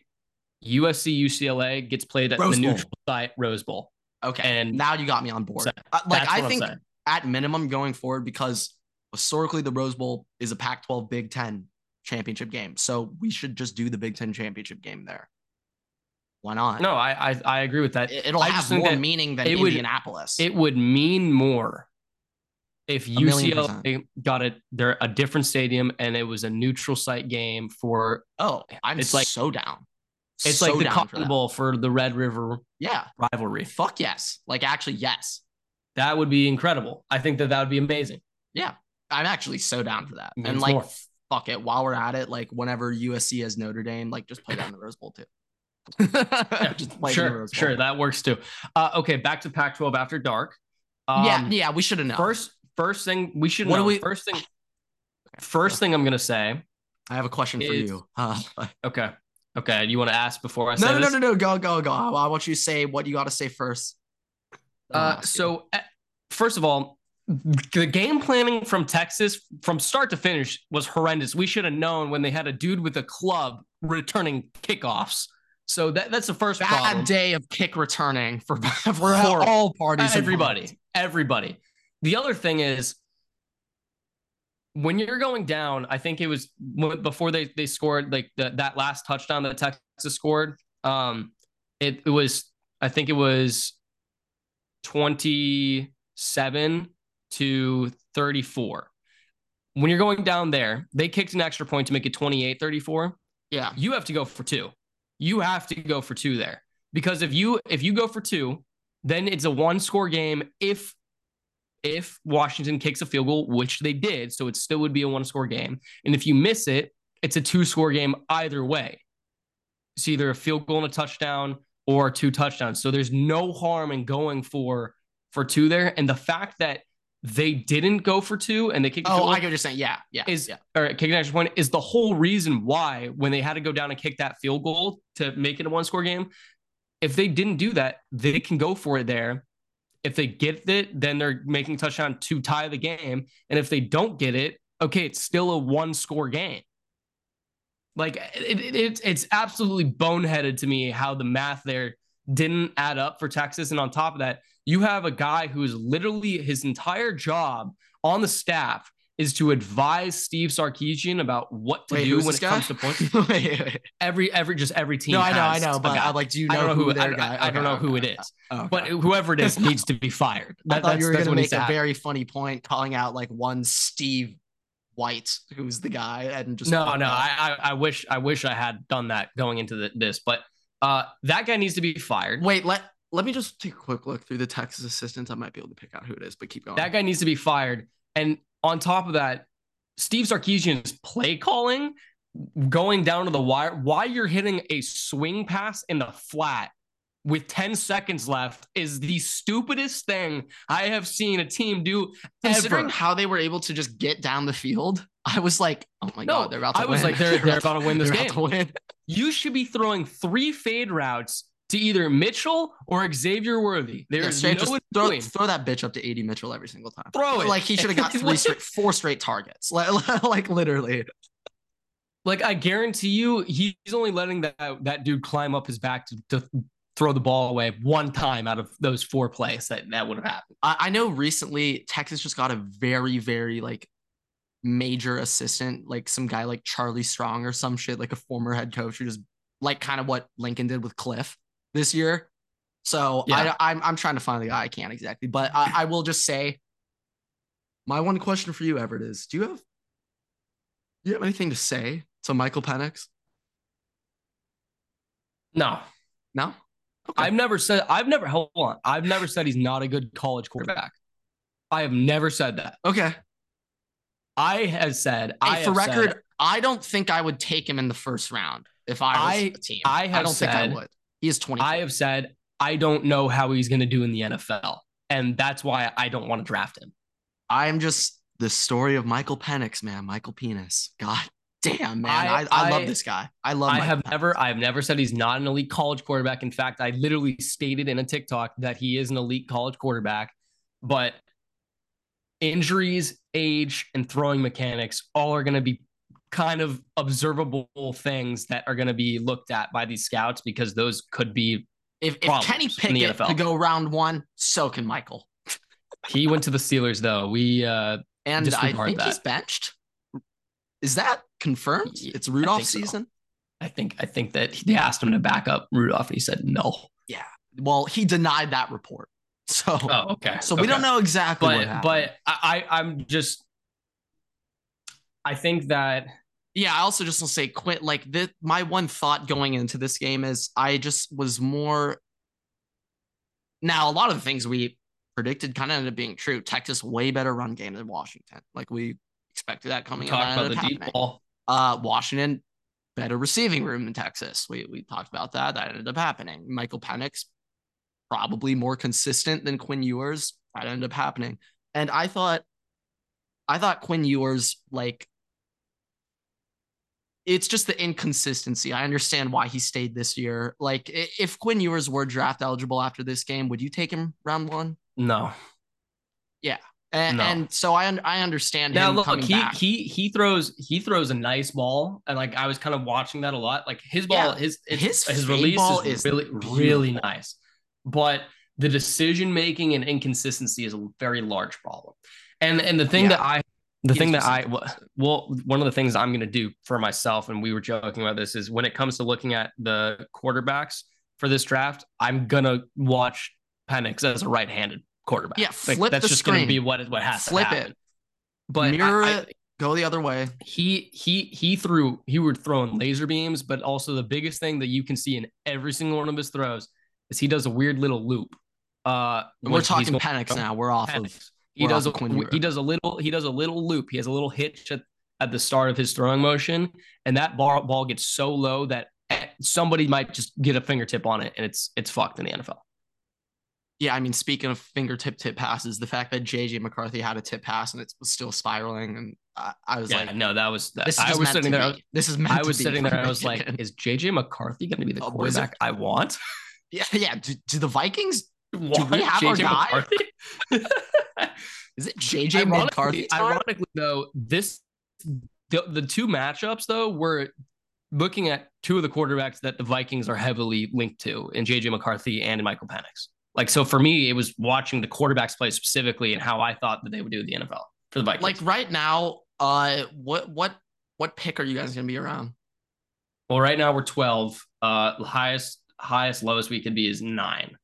USC UCLA gets played at Rose the Bowl. neutral site, Rose Bowl. Okay. And- now you got me on board. So, Uh, like I think at minimum going forward because historically the Rose Bowl is a Pac-12 Big 10 championship game. So we should just do the Big 10 championship game there. Why not? No, I I, I agree with that. It- it'll I have more meaning than it would- Indianapolis. It would mean more if UCLA got it they're a different stadium and it was a neutral site game for oh, I'm it's like- so down. it's So like the down for Cotton. Bowl for the Red River Yeah. rivalry. Fuck yes. Like actually, yes. That would be incredible. I think that that would be amazing. Yeah, I'm actually so down for that. And like more. fuck it. While we're at it, like whenever USC has Notre Dame, like just play that in the Rose Bowl too. just play it in the sure, Rose Bowl. sure, that works too. Uh, okay, back to Pac-12 after dark. yeah, Um, yeah, we should have known. First, first thing we should What do know. we- First thing, first thing I'm gonna say. I have a question for you. Uh, Okay, okay. You want to ask before I no, no, no, this? no, no. Go, go, go. I, want you to say what you got to say first. Uh, you. so uh, first of all, the game planning from Texas from start to finish was horrendous. We should have known when they had a dude with a club returning kickoffs. So that, that's the first Bad problem. day of kick returning for, for all parties. everybody, everybody. The other thing is when you're going down, I think it was before they they scored like the, that last touchdown that Texas scored. Um, it, it was I think it was 27 to 34. When you're going down there, they kicked an extra point to make it 28 34 Yeah. you have to go for two. You have to go for two there because if you if you go for two, then it's a one score game. If if Washington kicks a field goal, which they did, so it still would be a one score game. And if you miss it, it's a two score game either way. It's either a field goal and a touchdown or two touchdowns. So there's no harm in going for for two there. And the fact that they didn't go for two and they kicked Oh, goal I get what you're saying. Yeah. Yeah. is yeah. or kick an extra point is the whole reason why when they had to go down and kick that field goal to make it a one score game. If they didn't do that, they can go for it there. If they get it, then they're making touchdown to tie the game. And if they don't get it, okay, it's still a one score game. Like it, it, it's it's absolutely boneheaded to me how the math there didn't add up for Texas. And on top of that, you have a guy who is literally his entire job on the staff is to advise Steve Sarkisian about what to Wait, do when it guy? comes to points. wait, wait. Every every just every team. No, I know, I know, but. I'm like, do you I know don't know who, I, guy? I, I don't Okay, know who it okay, is, okay. but whoever it is needs to be fired. I thought that's you were going to make a happen. very funny point, calling out like one Steve White, who's the guy, and just No, no, I, I I wish I wish I had done that going into the, this, but uh, that guy needs to be fired. wait. Let let me just take a quick look through the Texas assistants. I might be able to pick out who it is, but keep going. That guy needs to be fired. And on top of that, Steve Sarkisian's play calling, going down to the wire, why you're hitting a swing pass in the flat with 10 seconds left is the stupidest thing I have seen a team do Considering ever. how they were able to just get down the field, I was like, oh my No, god, they're about to I was like, they're- they're about to win this They're game. about to win. You should be throwing three fade routes to either Mitchell or Xavier Worthy. Yeah, There's straight, no just throw, throw that bitch up to AD Mitchell every single time. Throw it. Like he should have got three straight, four straight targets. Like, like literally. Like I guarantee you, he's only letting that that dude climb up his back to, to throw the ball away one time out of those four plays that that would have happened. I, I know recently Texas just got a very, very like major assistant, like some guy like Charlie Strong or some shit, like a former head coach who just like kind of what Lincoln did with Cliff this year. So Yeah. I, I'm I'm trying to find the guy. I can't exactly, but I, I will just say, my one question for you, Everett, is: Do you have do you have anything to say to Michael Penix? No, No. Okay. I've never said. I've never hold on. I've never said he's not a good college quarterback. I have never said that. okay. I have said. I for have said- record, I don't think I would take him in the first round if I was I- a team. I have don't think I would. He is 20. I have said I don't know how he's going to do in the NFL, and that's why I don't want to draft him. I'm just the story of Michael Penix, man. Michael Penis. God damn, man. I, I- I, love I- this guy. I love I Michael have Penix. never, I have never said he's not an elite college quarterback. In fact, I literally stated in a TikTok that he is an elite college quarterback, but injuries, age, and throwing mechanics all are going to be kind of observable things that are going to be looked at by these scouts because those could be. If, if Kenny Pickett could go round one, so can Michael. He went to the Steelers though. We uh And I think he's benched. Is that confirmed? Yeah, It's I Rudolph so. season. I think I think that they asked him to back up Rudolph and he said no. Yeah. Well, he denied that report. So, Oh, okay. so we Okay. don't know exactly but but I I- I'm just I think that yeah, I also just want to say, quit. Like this, my one thought going into this game is I just was more. Now, a lot of the things we predicted kind of ended up being true. Texas way better run game than Washington. Like we expected that coming. we talked about the deep ball. Uh, Washington better receiving room than Texas. We we talked about that. That ended up happening. Michael Penix probably more consistent than Quinn Ewers. That ended up happening. And I thought, I thought Quinn Ewers like. It's just the inconsistency. I understand why he stayed this year. Like, if Quinn Ewers were draft eligible after this game, would you take him round one? No. And, No. and so I un- I understand Now look, he back. he he throws he throws a nice ball, and like I was kind of watching that a lot. Like his ball, Yeah, his his his, release is, is really really nice, but the decision making and inconsistency is a very large problem. And and the thing Yeah. that I the thing that I well one of the things I'm going to do for myself, and we were joking about this, is when it comes to looking at the quarterbacks for this draft, I'm gonna watch Penix as a right-handed quarterback. Yeah, flip Like, that's the just going to be what what has Flip to it. happen. But Mirror I- I- it. Go the other way. he he he threw he were throwing laser beams, but also the biggest thing that you can see in every single one of his throws is he does a weird little loop. Uh, We're talking Penix now. We're off of. He does a, off of Quinn Ewers. he does a little he does a little loop. He has a little hitch at, at the start of his throwing motion, and that ball ball gets so low that eh, somebody might just get a fingertip on it, and it's it's fucked in the NFL. Yeah, I mean, speaking of fingertip tip passes, the fact that JJ McCarthy had a tip pass and it was still spiraling, and I, I was Yeah, like, no, that was that, this I was sitting there. be. This is meant I was sitting there. I was like, is JJ McCarthy going to be the quarterback I want? yeah, yeah. Do, do the Vikings? Want we have our JJ guy? Is it JJ ironically, McCarthy? ironically, though, this the, the two matchups though were looking at two of the quarterbacks that the Vikings are heavily linked to in JJ McCarthy and in Michael Penix. Like so for me, it was watching the quarterbacks play specifically and how I thought that they would do in the NFL for the Vikings. Like right now, uh, what what what pick are you guys gonna be around? well, right now we're 12. Uh highest highest lowest we could be is nine.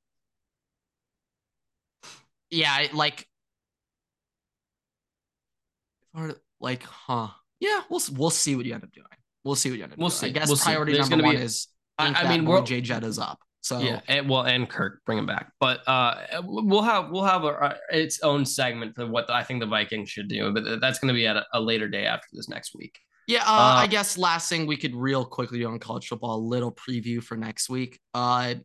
Yeah, like, or like, huh? Yeah, we'll we'll see what you end up doing. We'll see what you end up We'll doing. see. I guess We'll priority There's number one be- is I- I mean, we're- Jay Jetta's up. So Yeah, and, well, and Kirk, bring him back. But uh, we'll have we'll have a, its own segment for what I think the Vikings should do. But that's going to be at a, a later day after this next week. Yeah, uh, Uh, I guess last thing we could real quickly do on college football, a little preview for next week. Uh,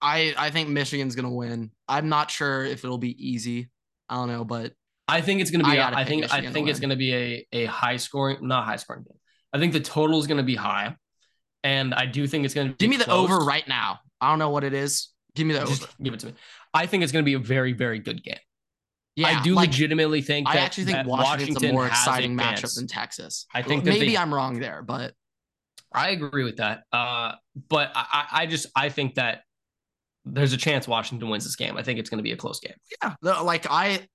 I I think Michigan's gonna win. I'm not sure if it'll be easy. I don't know, but I think it's going to be. I, gotta I think I Michigan to think it's going to be a a high scoring, not high scoring game. I think the total is going to be high, and I do think it's going to give me the over right now. I don't know what it is. Give me the Just over. give it to me. I think it's going to be a very very good game. Yeah, I do like, legitimately think. That, I actually think Washington's Washington a more exciting matchup than Texas. I think that they- maybe I'm wrong there, but I agree with that. Uh, but I, I I just I think that there's a chance Washington wins this game. I think it's going to be a close game. yeah, like I,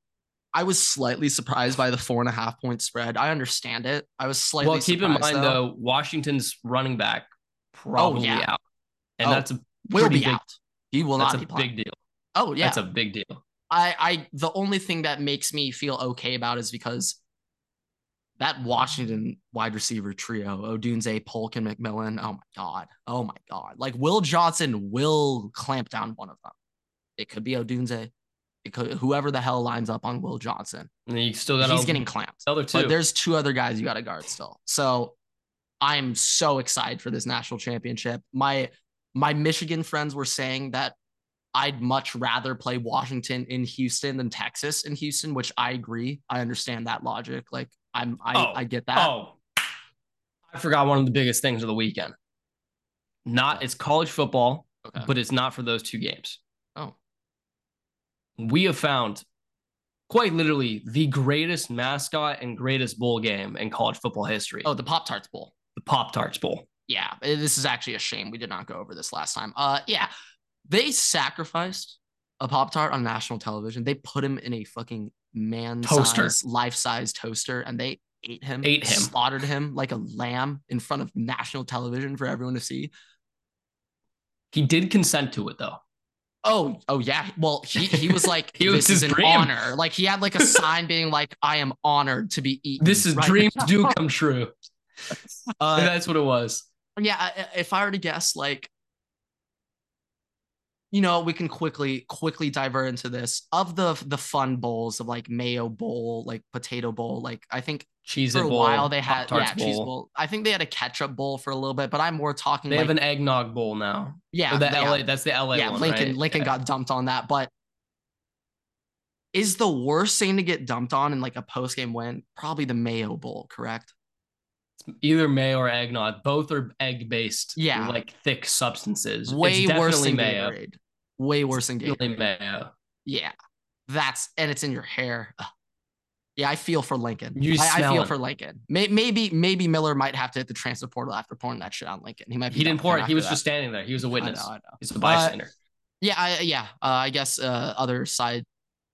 I was slightly surprised by the four and a half point spread. I understand it. I was slightly. well, keep in mind though. though, Washington's running back oh, probably yeah. out, and Oh, that's a will be big- out. He will that's not a be big deal. Oh yeah, That's a big deal. I, I the only thing that makes me feel okay about is because that Washington wide receiver trio, Odunze, Polk, and McMillan. Oh my god. Oh my god. Like Will Johnson will clamp down one of them. It could be Odunze. Whoever the hell lines up on Will Johnson. And you still got He's getting clamped. other two. But there's two other guys you got to guard still. So I'm so excited for this national championship. My my Michigan friends were saying that I'd much rather play Washington in Houston than Texas in Houston, which I agree. I understand that logic. Like I'm I, Oh. I get that. Oh, I forgot one of the biggest things of the weekend. Not it's college football, Okay. but it's not for those two games. We have found quite literally the greatest mascot and greatest bowl game in college football history. Oh, the Pop Tarts Bowl. the Pop Tarts Bowl. Yeah, this is actually a shame we did not go over this last time. Uh yeah. They sacrificed a Pop Tart on national television. They put him in a fucking man Toaster. life size toaster, and they ate him, Ate him. slaughtered him like a lamb in front of national television for everyone to see. He did consent to it though. Oh, oh yeah. Well, he he was like, He was this is an dream. honor. Like he had like a sign being like, I am honored to be eaten. This is right dreams now." do come true. Uh, That's what it was. yeah if i were to guess like you know we can quickly quickly divert into this of the the fun bowls of like mayo bowl like potato bowl like i think Cheese for a bowl. while they had yeah cheese bowl i think they had a ketchup bowl for a little bit but i'm more talking They like have an eggnog bowl now. yeah Or the LA. That's the LA yeah one. lincoln right? lincoln Yeah. got dumped on that but is the worst thing to get dumped on in like a post game win probably the mayo bowl correct either mayo or eggnog. Both are egg based. Yeah. like thick substances. way it's worse than mayo. Gatorade. way worse than Gatorade. Mayo. Yeah. That's and it's in your hair. Ugh. Yeah, I feel for Lincoln. You I, I feel it. for Lincoln. May, maybe maybe Miller might have to hit the transfer portal after pouring that shit on Lincoln. He might. Be He didn't pour it. He was after just standing there. He was a that. I witness. know, I know. He's a bystander. Yeah, I, yeah. Uh, I guess uh, other side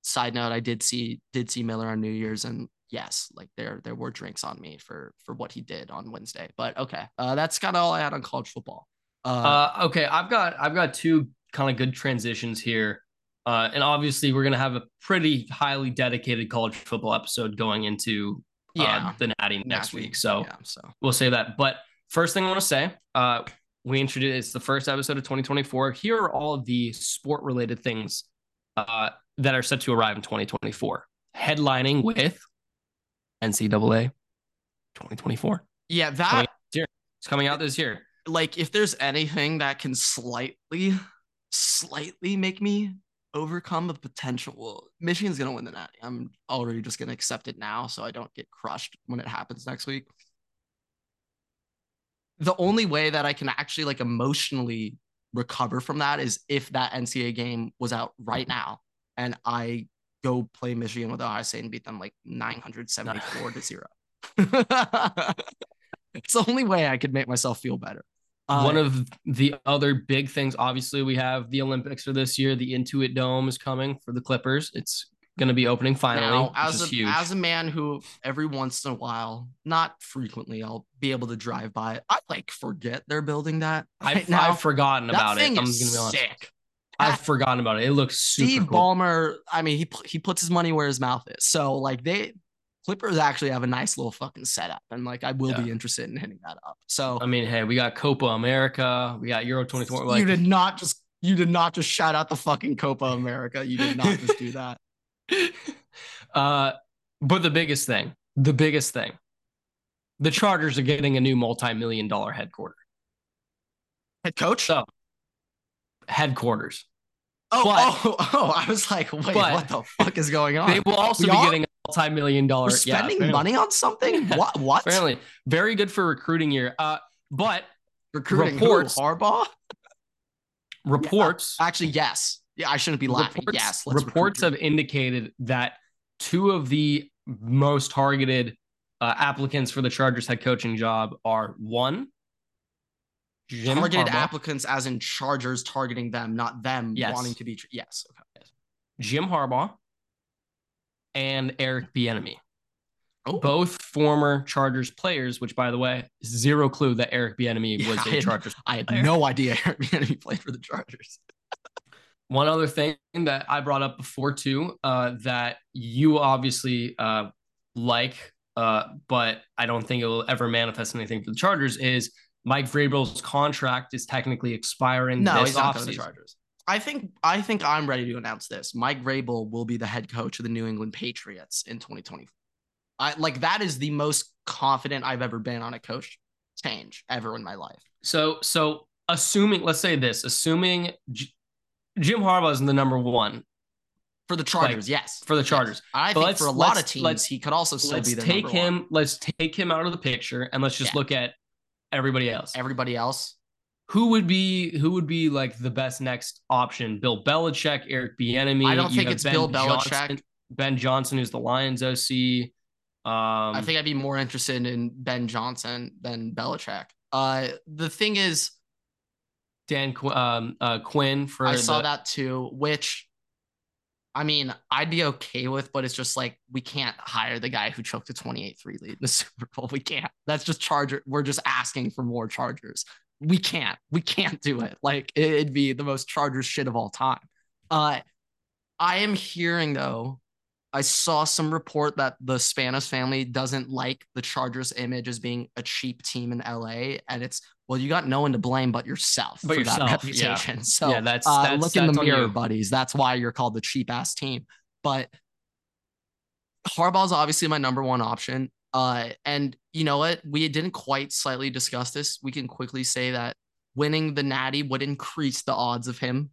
side note, I did see did see Miller on New Year's, and yes, like there there were drinks on me for for what he did on Wednesday. But okay, uh, that's kind of all I had on college football. Uh, Uh, okay, I've got I've got two kind of good transitions here, uh, and obviously we're gonna have a pretty highly dedicated college football episode going into uh, yeah, the Natty next week. So yeah, so we'll say that. But first thing I want to say, uh, we introduced it's the first episode of 2024. Here are all of the sport related things uh, that are set to arrive in 2024. Headlining with NCAA 2024. yeah, that It's coming out this year. like if there's anything that can slightly slightly make me overcome the potential well, michigan's gonna win the natty. I'm already just gonna accept it now so i don't get crushed when it happens next week. The only way that i can actually like emotionally recover from that is if that ncaa game was out right now and i go play michigan with ohio state and beat them like 974 to 0 it's the only way i could make myself feel better Uh, One of the other big things, obviously, we have the Olympics for this year. The Intuit Dome is coming for the Clippers. It's going to be opening finally, now, as a huge. as a man who every once in a while, not frequently, I'll be able to drive by it. I like forget they're building that right I've, now. I've forgotten that about it. I'm going to be honest. Sick. I've forgotten about it. It looks super Steve cool. Ballmer, I mean, he he puts his money where his mouth is. So like they Clippers actually have a nice little fucking setup, and like I will Yeah. be interested in hitting that up. So I mean, hey, we got Copa America, we got Euro 24. Like, you did not just you did not just shout out the fucking Copa America. You did not just do that. uh, but the biggest thing, the biggest thing, the Chargers are getting a new multi-million dollar headquarters. Head coach. So headquarters. oh, but- oh, oh! I was like, wait, what the fuck is going on? They will also We be are? getting a multi-million dollar. We're spending apparently- money on something. Yeah. What? What? Apparently, very good for recruiting year. Uh, but Recruiting reports- who? Harbaugh? reports Actually, yes. Yeah, I shouldn't be laughing. reports, yes. reports have indicated that two of the most targeted uh, applicants for the Chargers head coaching job are one. Jim targeted Harbaugh, applicants, as in Chargers targeting them, not them Yes. wanting to be. Yes. Okay. Jim Harbaugh, and Eric Bieniemy. Oh. Both former Chargers players, which, by the way, zero clue that Eric Bieniemy Yeah, was I a had- Chargers I had player. no idea Eric Bieniemy played for the Chargers. One other thing that I brought up before too, uh, that you obviously uh, like, uh, but I don't think it will ever manifest anything for the Chargers is Mike Vrabel's contract is technically expiring No, this he's not going to the. Chargers. I think I think I'm ready to announce this. Mike Vrabel will be the head coach of the New England Patriots in 2024. I like that is the most confident I've ever been on a coach change ever in my life. So, so assuming, let's say this, assuming J- Jim Harbaugh is the number one For the Chargers, yes. for the Yes. Chargers. I But think for a lot of teams, let's- he could also still be their take number him. one. Let's take him out of the picture and let's just Yeah. look at everybody else. Everybody else, who would be who would be like the best next option? Bill Belichick, Eric Bieniemy. I don't think it's Bill Johnson- Belichick. Ben Johnson, who's the Lions OC. Um, I think I'd be more interested in Ben Johnson than Belichick. Uh, the thing is, Dan Qu- um, uh, Quinn for I saw the- that too, which I mean, I'd be okay with, but it's just like we can't hire the guy who choked a 28-3 lead in the Super Bowl. We can't. That's just Charger. We're just asking for more Chargers. We can't. We can't do it. Like it- it'd be the most Chargers shit of all time. Uh I am hearing though, I saw some report that the Spanos family doesn't like the Chargers image as being a cheap team in LA. And it's well, you got no one to blame but yourself But for yourself, that yeah. reputation. So yeah, that's, uh, that's look in the mirror, you. buddies. That's why you're called the cheap ass team. But Harbaugh's obviously my number one option. Uh, and you know what? We didn't quite slightly discuss this. We can quickly say that winning the Natty would increase the odds of him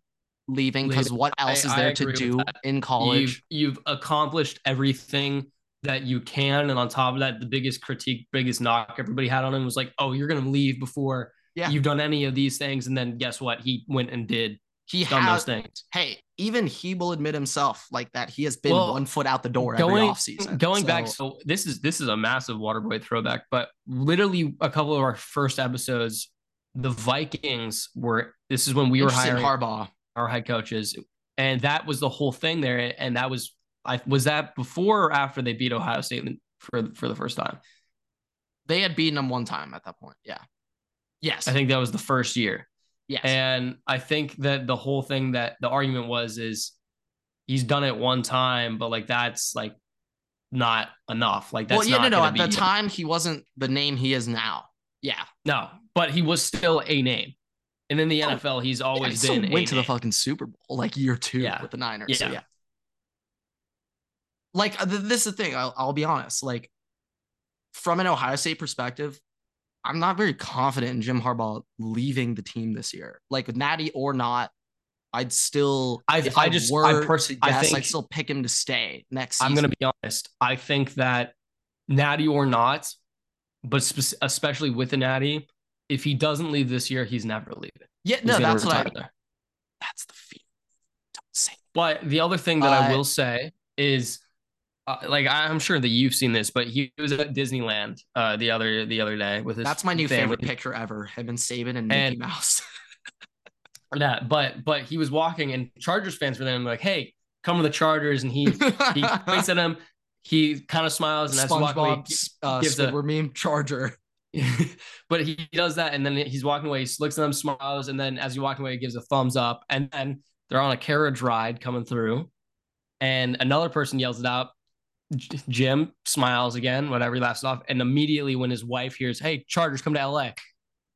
leaving because what else I- is I there to do in college? You've, you've accomplished everything that you can, and on top of that, the biggest critique, biggest knock everybody had on him was like, "Oh, you're gonna leave before Yeah. you've done any of these things." And then guess what? He went and did he done has. those things. Hey, even he will admit himself like that. He has been Well, one foot out the door every Going offseason. going back, So, so this is this is a massive Waterboy throwback, but literally a couple of our first episodes, the Vikings were. This is when we were hiring Harbaugh. our head coaches, and that was the whole thing there. And that was I was that before or after they beat Ohio State for for the first time. They had beaten them one time at that point. Yeah. Yes. I think that was the first year. Yes. And I think that the whole thing that the argument was is he's done it one time, but like that's like not enough. Like that's well, yeah, no, no. At the time, he wasn't the name he is now. Yeah. no, but he was still a name. And in the Oh, NFL, he's Yeah, he always been went to the fucking Super Bowl like year two Yeah. with the Niners. So, Yeah. yeah. Like uh, this is the thing. I'll, I'll be honest. Like from an Ohio State perspective, I'm not very confident in Jim Harbaugh leaving the team this year. Like Natty or not, I'd still. I- if I just- I personally- to I guess, think- I'd still pick him to stay next season. I'm going to be honest. I think that Natty or not, but spe- especially with the Natty, if he doesn't leave this year, he's never leaving. Yeah, He's no, that's what I. there. That's the feel. Don't say. But the other thing that I Uh, will say is, uh, like I'm sure that you've seen this, but he was at Disneyland uh, the other the other day with his. That's my new family. favorite picture ever. Him and Saban and Mickey And- Mouse. That, but but he was walking, and Chargers fans were there and like, "Hey, come to the Chargers," and he he points at him. He kind of smiles, and as he walks away, SpongeBob uh, gives a- Squidward meme Charger. but he does that, and then he's walking away. He looks at them, smiles, and then as he's walking away, he gives a thumbs up. And then they're on a carriage ride coming through, and another person yells it out. Jim smiles again, whatever he laughs off, and immediately when his wife hears, "Hey, Chargers, come to LA,"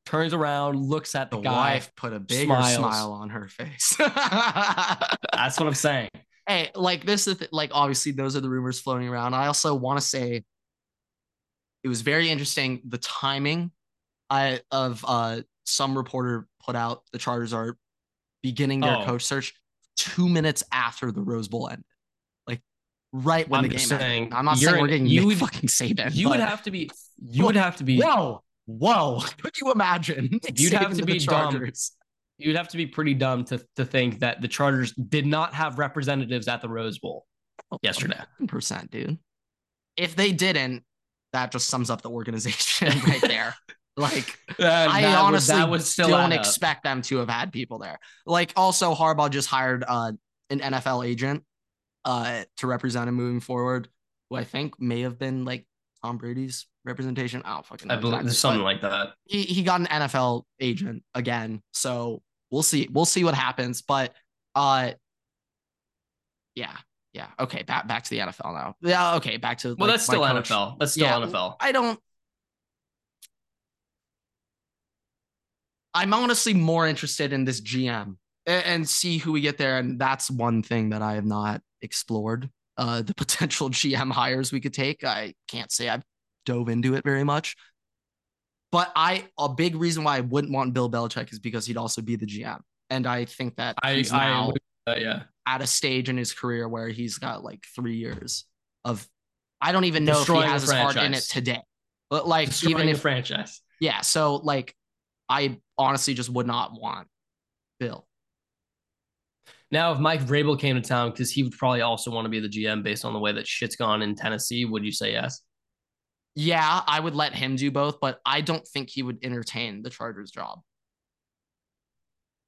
turns around, looks at the, The guy. wife put a bigger smiles. smile on her face. That's what I'm saying. hey, like this is th- like obviously those are the rumors floating around. I also want to say it was very interesting the timing I of uh some reporter put out the Chargers are beginning their Oh. coach search two minutes after the Rose Bowl ended. Right when I'm the game saying, ended. I'm not saying we're getting you Nick would- fucking Saban. You would have to be. You would have to be. Whoa, whoa! Could you imagine? Nick You'd have to be dumb. You'd have to be pretty dumb to to think that the Chargers did not have representatives at the Rose Bowl yesterday. percent, dude. If they didn't, that just sums up the organization right there. Like, I honestly that would still don't expect them to have had people there. Like, also Harbaugh just hired uh, an NFL agent uh, to represent him moving forward, who I think may have been like Tom Brady's representation. I don't fucking know. I believe exactly, there's something like that. he, he got an NFL agent again. So we'll see. We'll see what happens. But uh, yeah. Yeah. Okay. Back back to the NFL now. Yeah. Okay. Back to the Well, like, that's still coach. NFL. That's still Yeah, NFL. I don't. I'm honestly more interested in this GM and see who we get there. And that's one thing that I have not explored. Uh, the potential GM hires we could take. I can't say I've dove into it very much. But I a big reason why I wouldn't want Bill Belichick is because he'd also be the GM. And I think that I he's I now yeah. at a stage in his career where he's got like three years of I don't even know if he has his heart in it today. But like Destroying even the if franchise. yeah, so like I honestly just would not want Bill. Now, if Mike Vrabel came to town, because he would probably also want to be the GM based on the way that shit's gone in Tennessee, would you say yes? Yeah, I would let him do both, but I don't think he would entertain the Chargers job.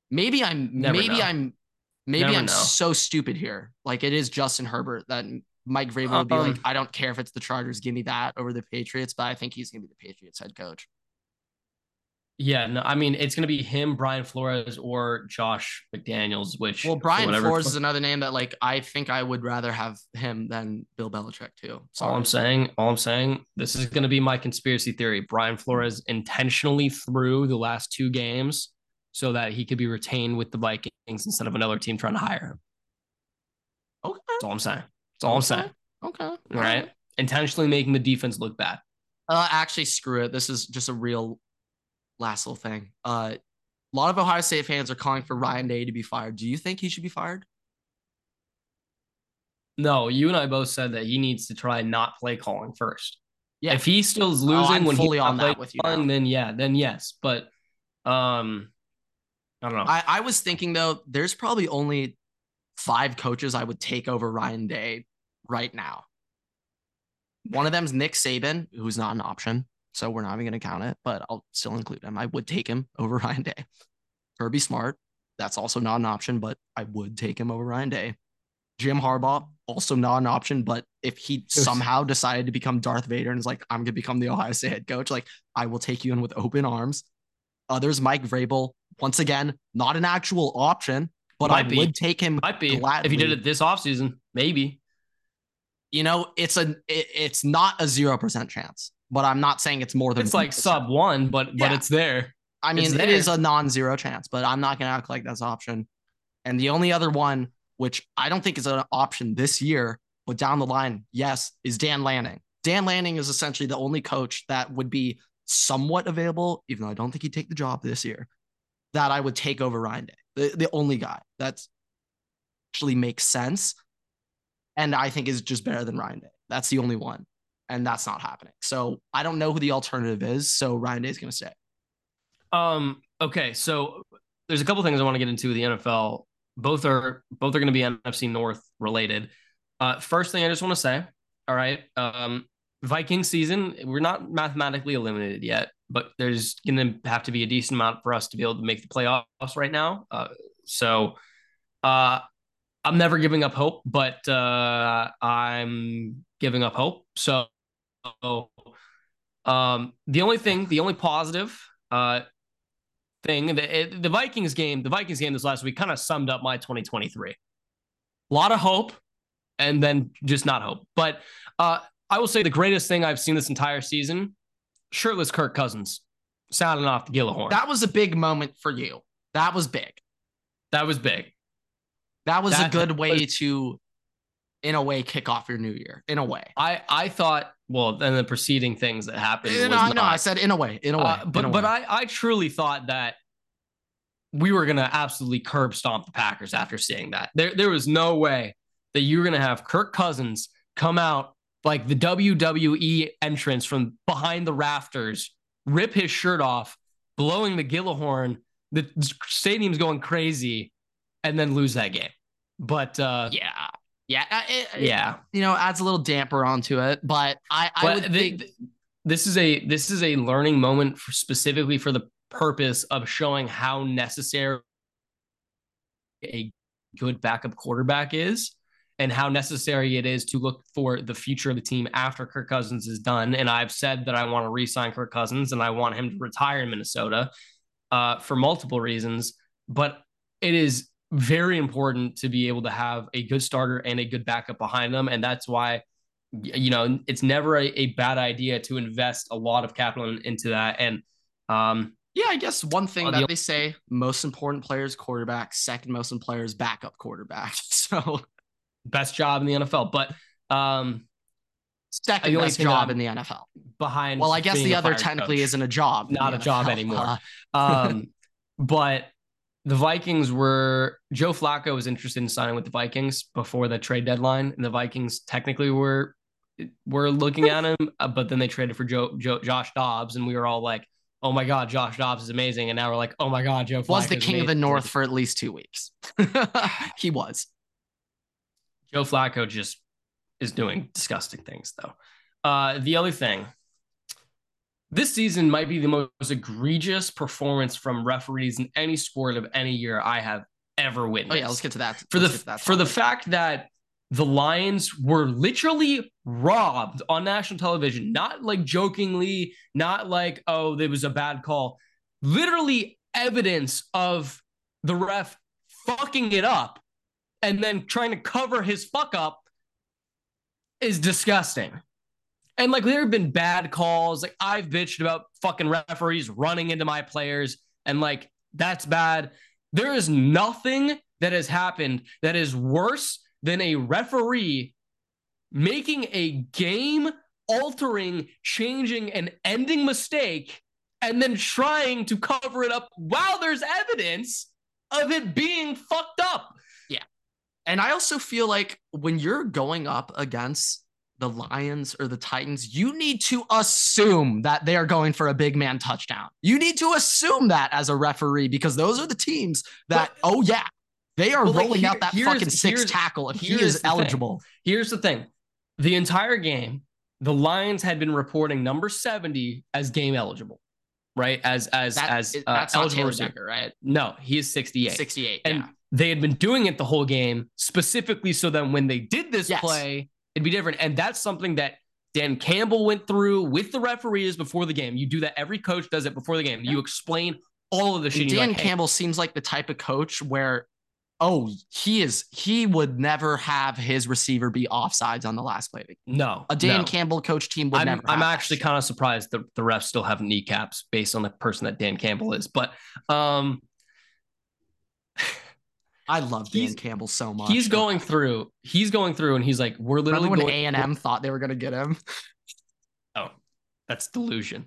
Maybe I'm Never maybe know. I'm maybe Never I'm know. so stupid here. Like it is Justin Herbert that Mike Vrabel would be like, Um, I don't care if it's the Chargers, give me that over the Patriots, but I think he's gonna be the Patriots head coach. Yeah, no, I mean it's gonna be him, Brian Flores, or Josh McDaniels. Which Well, Brian Flores is another name that like I think I would rather have him than Bill Belichick too. So all I'm saying. All I'm saying. This is gonna be my conspiracy theory. Brian Flores intentionally threw the last two games so that he could be retained with the Vikings instead of another team trying to hire him. Okay. That's all I'm saying. That's all I'm saying. Okay. All right. Intentionally making the defense look bad. Uh, actually, screw it. This is just a real last little thing. Uh, a lot of Ohio State fans are calling for Ryan Day to be fired. Do you think he should be fired? No, you and I both said that he needs to try not play calling first. Yeah. If he still is Oh, losing I'm when fully he's on that with you calling, then yeah, then yes. But um I don't know. I, I was thinking though, there's probably only five coaches I would take over Ryan Day right now. One of them's Nick Saban, who's not an option. So we're not even going to count it, but I'll still include him. I would take him over Ryan Day. Kirby Smart, that's also not an option, but I would take him over Ryan Day. Jim Harbaugh, also not an option, but if he somehow decided to become Darth Vader and is like, I'm going to become the Ohio State head coach, like I will take you in with open arms. Others, Mike Vrabel, once again, not an actual option, but Might I be. would take him. Might be gladly. if he did it this offseason, maybe. You know, it's a it, it's not a zero percent chance, but I'm not saying it's more than. It's like sub one, but yeah. but it's there. I mean, it is a non-zero chance, but I'm not gonna act like that's an option. And the only other one, which I don't think is an option this year, but down the line, yes, is Dan Lanning. Dan Lanning is essentially the only coach that would be somewhat available, even though I don't think he'd take the job this year, that I would take over Ryan Day. The, the only guy that actually makes sense. And I think is just better than Ryan Day. That's the only one. And that's not happening. So I don't know who the alternative is. So Ryan Day is going to stay. Um, okay. So there's a couple things I want to get into with the NFL. Both are both are going to be NFC North related. Uh, first thing I just want to say, all right, um, Viking season, we're not mathematically eliminated yet, but there's going to have to be a decent amount for us to be able to make the playoffs right now. Uh, so uh, I'm never giving up hope, but uh, I'm giving up hope. So um, the only thing, the only positive uh, thing, the, the Vikings game, the Vikings game this last week kind of summed up my 2023. A lot of hope and then just not hope. But uh, I will say the greatest thing I've seen this entire season shirtless Kirk Cousins sounding off the Gjallarhorn. That was a big moment for you. That was big. That was big. That was that, a good way was, to, in a way, kick off your new year. In a way, I I thought. Well, then the preceding things that happened. No, not, no, I said in a way, in a way. Uh, but a but way. I I truly thought that we were gonna absolutely curb stomp the Packers after seeing that. There there was no way that you were gonna have Kirk Cousins come out like the WWE entrance from behind the rafters, rip his shirt off, blowing the Gjallarhorn. The stadium's going crazy, and then lose that game. But uh, yeah, yeah, uh, it, yeah, you know, adds a little damper onto it. But I, I but would the, think this is a this is a learning moment for specifically for the purpose of showing how necessary a good backup quarterback is and how necessary it is to look for the future of the team after Kirk Cousins is done. And I've said that I want to re-sign Kirk Cousins and I want him to retire in Minnesota uh, for multiple reasons. But it is very important to be able to have a good starter and a good backup behind them, and that's why you know it's never a, a bad idea to invest a lot of capital in, into that. And um, yeah, I guess one thing that the, they say most important players quarterback, second most important players backup quarterback. So best job in the NFL. But um, second the best job in the NFL. Behind. Well, I guess the other technically coach. isn't a job. Not a NFL. job anymore. um, but the Vikings were Joe Flacco was interested in signing with the Vikings before the trade deadline, and the Vikings technically were were looking at him, uh, but then they traded for Joe, Joe Josh Dobbs, and we were all like, "Oh my God, Josh Dobbs is amazing!" And now we're like, "Oh my God, Joe Flacco was the king of the North for at least two weeks." he was. Joe Flacco just is doing disgusting things, though. Uh, the other thing, this season might be the most egregious performance from referees in any sport of any year I have ever witnessed. Oh yeah, let's get to that. For let's the that for the fact that the Lions were literally robbed on national television, not like jokingly, not like oh there was a bad call, literally evidence of the ref fucking it up and then trying to cover his fuck up is disgusting. And like there have been bad calls. Like I've bitched about fucking referees running into my players, and like that's bad. There is nothing that has happened that is worse than a referee making a game altering, changing, and ending mistake and then trying to cover it up while there's evidence of it being fucked up. Yeah. And I also feel like when you're going up against the Lions or the Titans, you need to assume that they are going for a big man touchdown. You need to assume that as a referee because those are the teams that, but, oh, yeah, they are rolling like, here, out that fucking six tackle if he is eligible. Thing. Here's the thing the entire game, the Lions had been reporting number 70 as game eligible. Right as as that, as uh, that's eligible Decker, right? No, he is 68. 68. And yeah. they had been doing it the whole game specifically so that when they did this yes. play, it'd be different. And that's something that Dan Campbell went through with the referees before the game. You do that. Every coach does it before the game. You explain all of the shit. Dan like, Campbell seems like the type of coach where oh, he is he would never have his receiver be offsides on the last play. No, a Dan no. Campbell coach team would I'm, never. I'm actually kind of surprised the, the refs still have kneecaps based on the person that Dan Campbell is. But um I love Dan Campbell so much. He's going through, he's going through and he's like, we're literally Remember when A and M thought they were gonna get him. oh, that's delusion.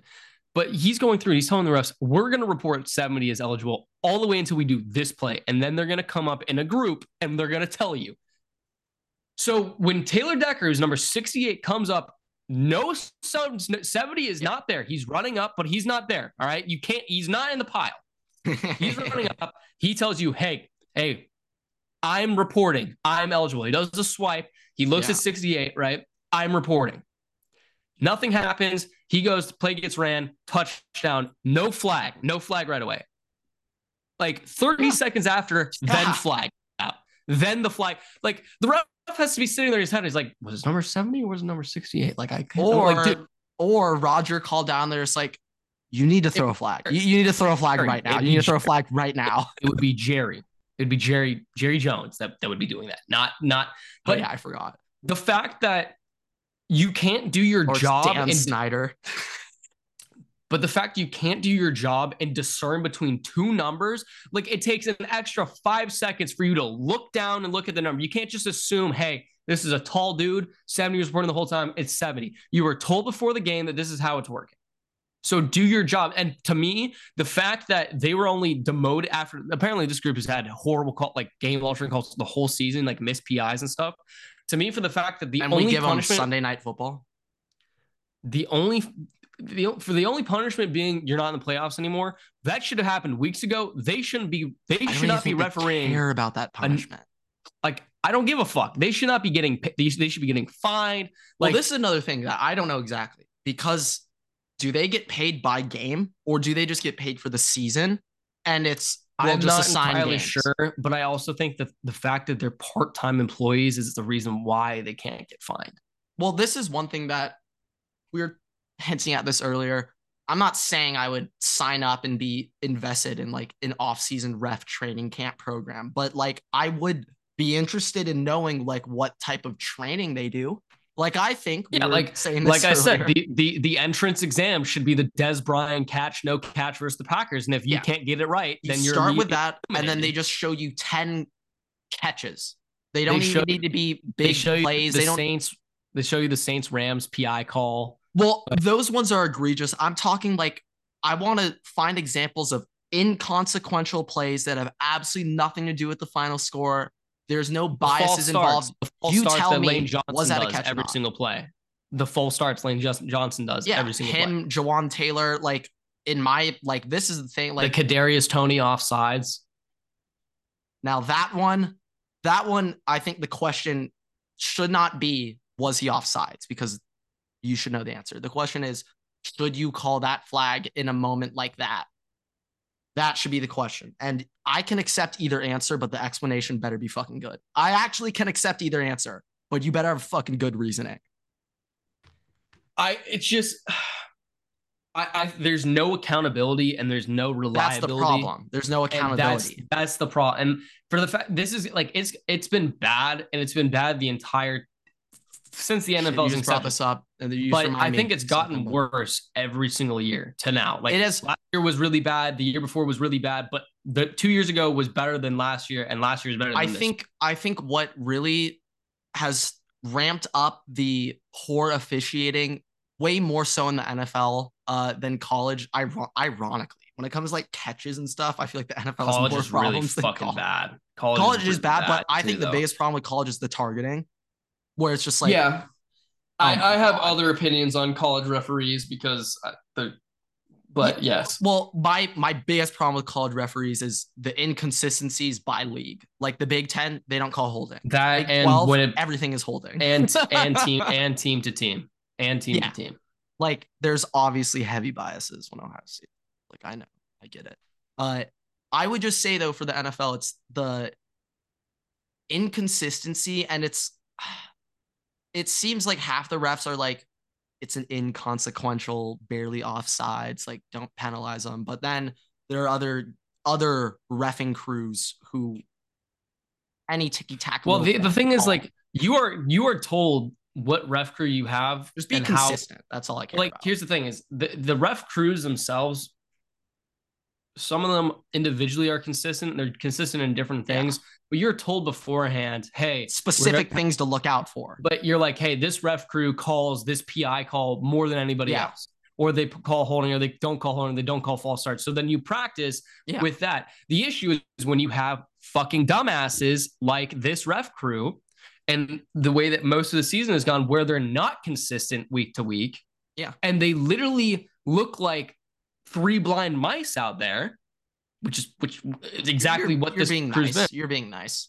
But he's going through, he's telling the refs, we're going to report 70 as eligible all the way until we do this play. And then they're going to come up in a group and they're going to tell you. So when Taylor Decker, who's number 68, comes up, no 70 is not there. He's running up, but he's not there. All right. You can't, he's not in the pile. He's running up. He tells you, hey, hey, I'm reporting. I'm eligible. He does a swipe. He looks yeah. at 68, right? I'm reporting. Nothing happens. He goes, play gets ran, touchdown, no flag, no flag right away. Like 30 yeah. seconds after, then flag out. Then the flag. Like the ref has to be sitting there in his head. He's like, was it number 70 or was it number 68? Like I can't. Or, like, or Roger called down there. It's like, you need to throw a flag. You, you need to throw a flag right now. You need to throw a flag right now. It would be Jerry. It'd be Jerry Jerry Jones that, that would be doing that. Not not. But oh, yeah, I forgot the fact that you can't do your or job Dan and Snyder. But the fact you can't do your job and discern between two numbers, like it takes an extra five seconds for you to look down and look at the number. You can't just assume, hey, this is a tall dude, 70 was reporting the whole time. It's 70. You were told before the game that this is how it's working. So do your job. And to me, the fact that they were only demoted after apparently this group has had horrible call like game altering calls the whole season, like missed PIs and stuff. To me, for the fact that the and only we give them Sunday night football, the only the, for the only punishment being you're not in the playoffs anymore, that should have happened weeks ago. They shouldn't be. They should not be refereeing. Care about that punishment? like I don't give a fuck. They should not be getting. They, they should be getting fined. Like well, this is another thing that I don't know exactly because do they get paid by game or do they just get paid for the season? And it's well, I'm not entirely games. sure, but I also think that the fact that they're part-time employees is the reason why they can't get fined. Well, this is one thing that we were hinting at this earlier. I'm not saying I would sign up and be invested in like an off-season ref training camp program, but like I would be interested in knowing like what type of training they do like I think, yeah, like saying like I said, the, the the entrance exam should be the Dez Bryant catch, no catch versus the Packers, and if you yeah. can't get it right, you then you start with that, and then they just show you ten catches. They don't they even need to be big they show plays. The they don't. Saints. They show you the Saints Rams PI call. Well, those ones are egregious. I'm talking like I want to find examples of inconsequential plays that have absolutely nothing to do with the final score there's no biases involved. you tell me Lane Johnson was that a catch every single play? The full starts Lane Just- Johnson does yeah, every single play. him, play. Jawaan Taylor, like in my like this is the thing. Like the Kadarius Toney offsides. Now that one, that one, I think the question should not be was he offsides because you should know the answer. The question is should you call that flag in a moment like that? That should be the question. And I can accept either answer, but the explanation better be fucking good. I actually can accept either answer, but you better have fucking good reasoning. I it's just I, I there's no accountability and there's no reliability. That's the problem. There's no accountability. That's, that's the problem. And for the fact this is like it's it's been bad and it's been bad the entire since the NFL just brought this up, but I think it's gotten worse every single year to now. Like it is. Last year was really bad. The year before was really bad, but the two years ago was better than last year, and last year is better. I think. I think what really has ramped up the poor officiating way more so in the NFL uh, than college. ironically, when it comes to like catches and stuff, I feel like the NFL college has more problems really fucking college. bad. College, college is, is bad, bad, but I think the biggest problem with college is the targeting where it's just like yeah I, Oh I have other opinions on college referees because the they're, but yes, Well, my my biggest problem with college referees is the inconsistencies by league. Like the Big Ten, they don't call holding. that Big and 12, when it everything is holding. and and team and team to team and team Yeah. to team. like there's obviously heavy biases when Ohio State. Like I know, I get it. Uh, I would just say though for the NFL, it's the inconsistency, and it's it seems like half the refs are like it's an inconsequential, barely offsides, like don't penalize them. But then there are other other refing crews who any ticky tack. Well, the, the thing is, like you are you are told what ref crew you have just be and how consistent. That's all I care like about. here's the thing is the, the ref crews themselves some of them individually are consistent they're consistent in different Yeah. But you're told beforehand hey specific things to look out for. but you're like hey this ref crew calls this pi call more than anybody Yeah. else or they call holding or they don't call holding they don't call false starts so then you practice Yeah. with that the issue is when you have fucking dumbasses like this ref crew and the way that most of the season has gone where they're not consistent week to week Yeah. and they literally look like three blind mice out there which is which is exactly You're- what you're this being nice. been. You're being nice.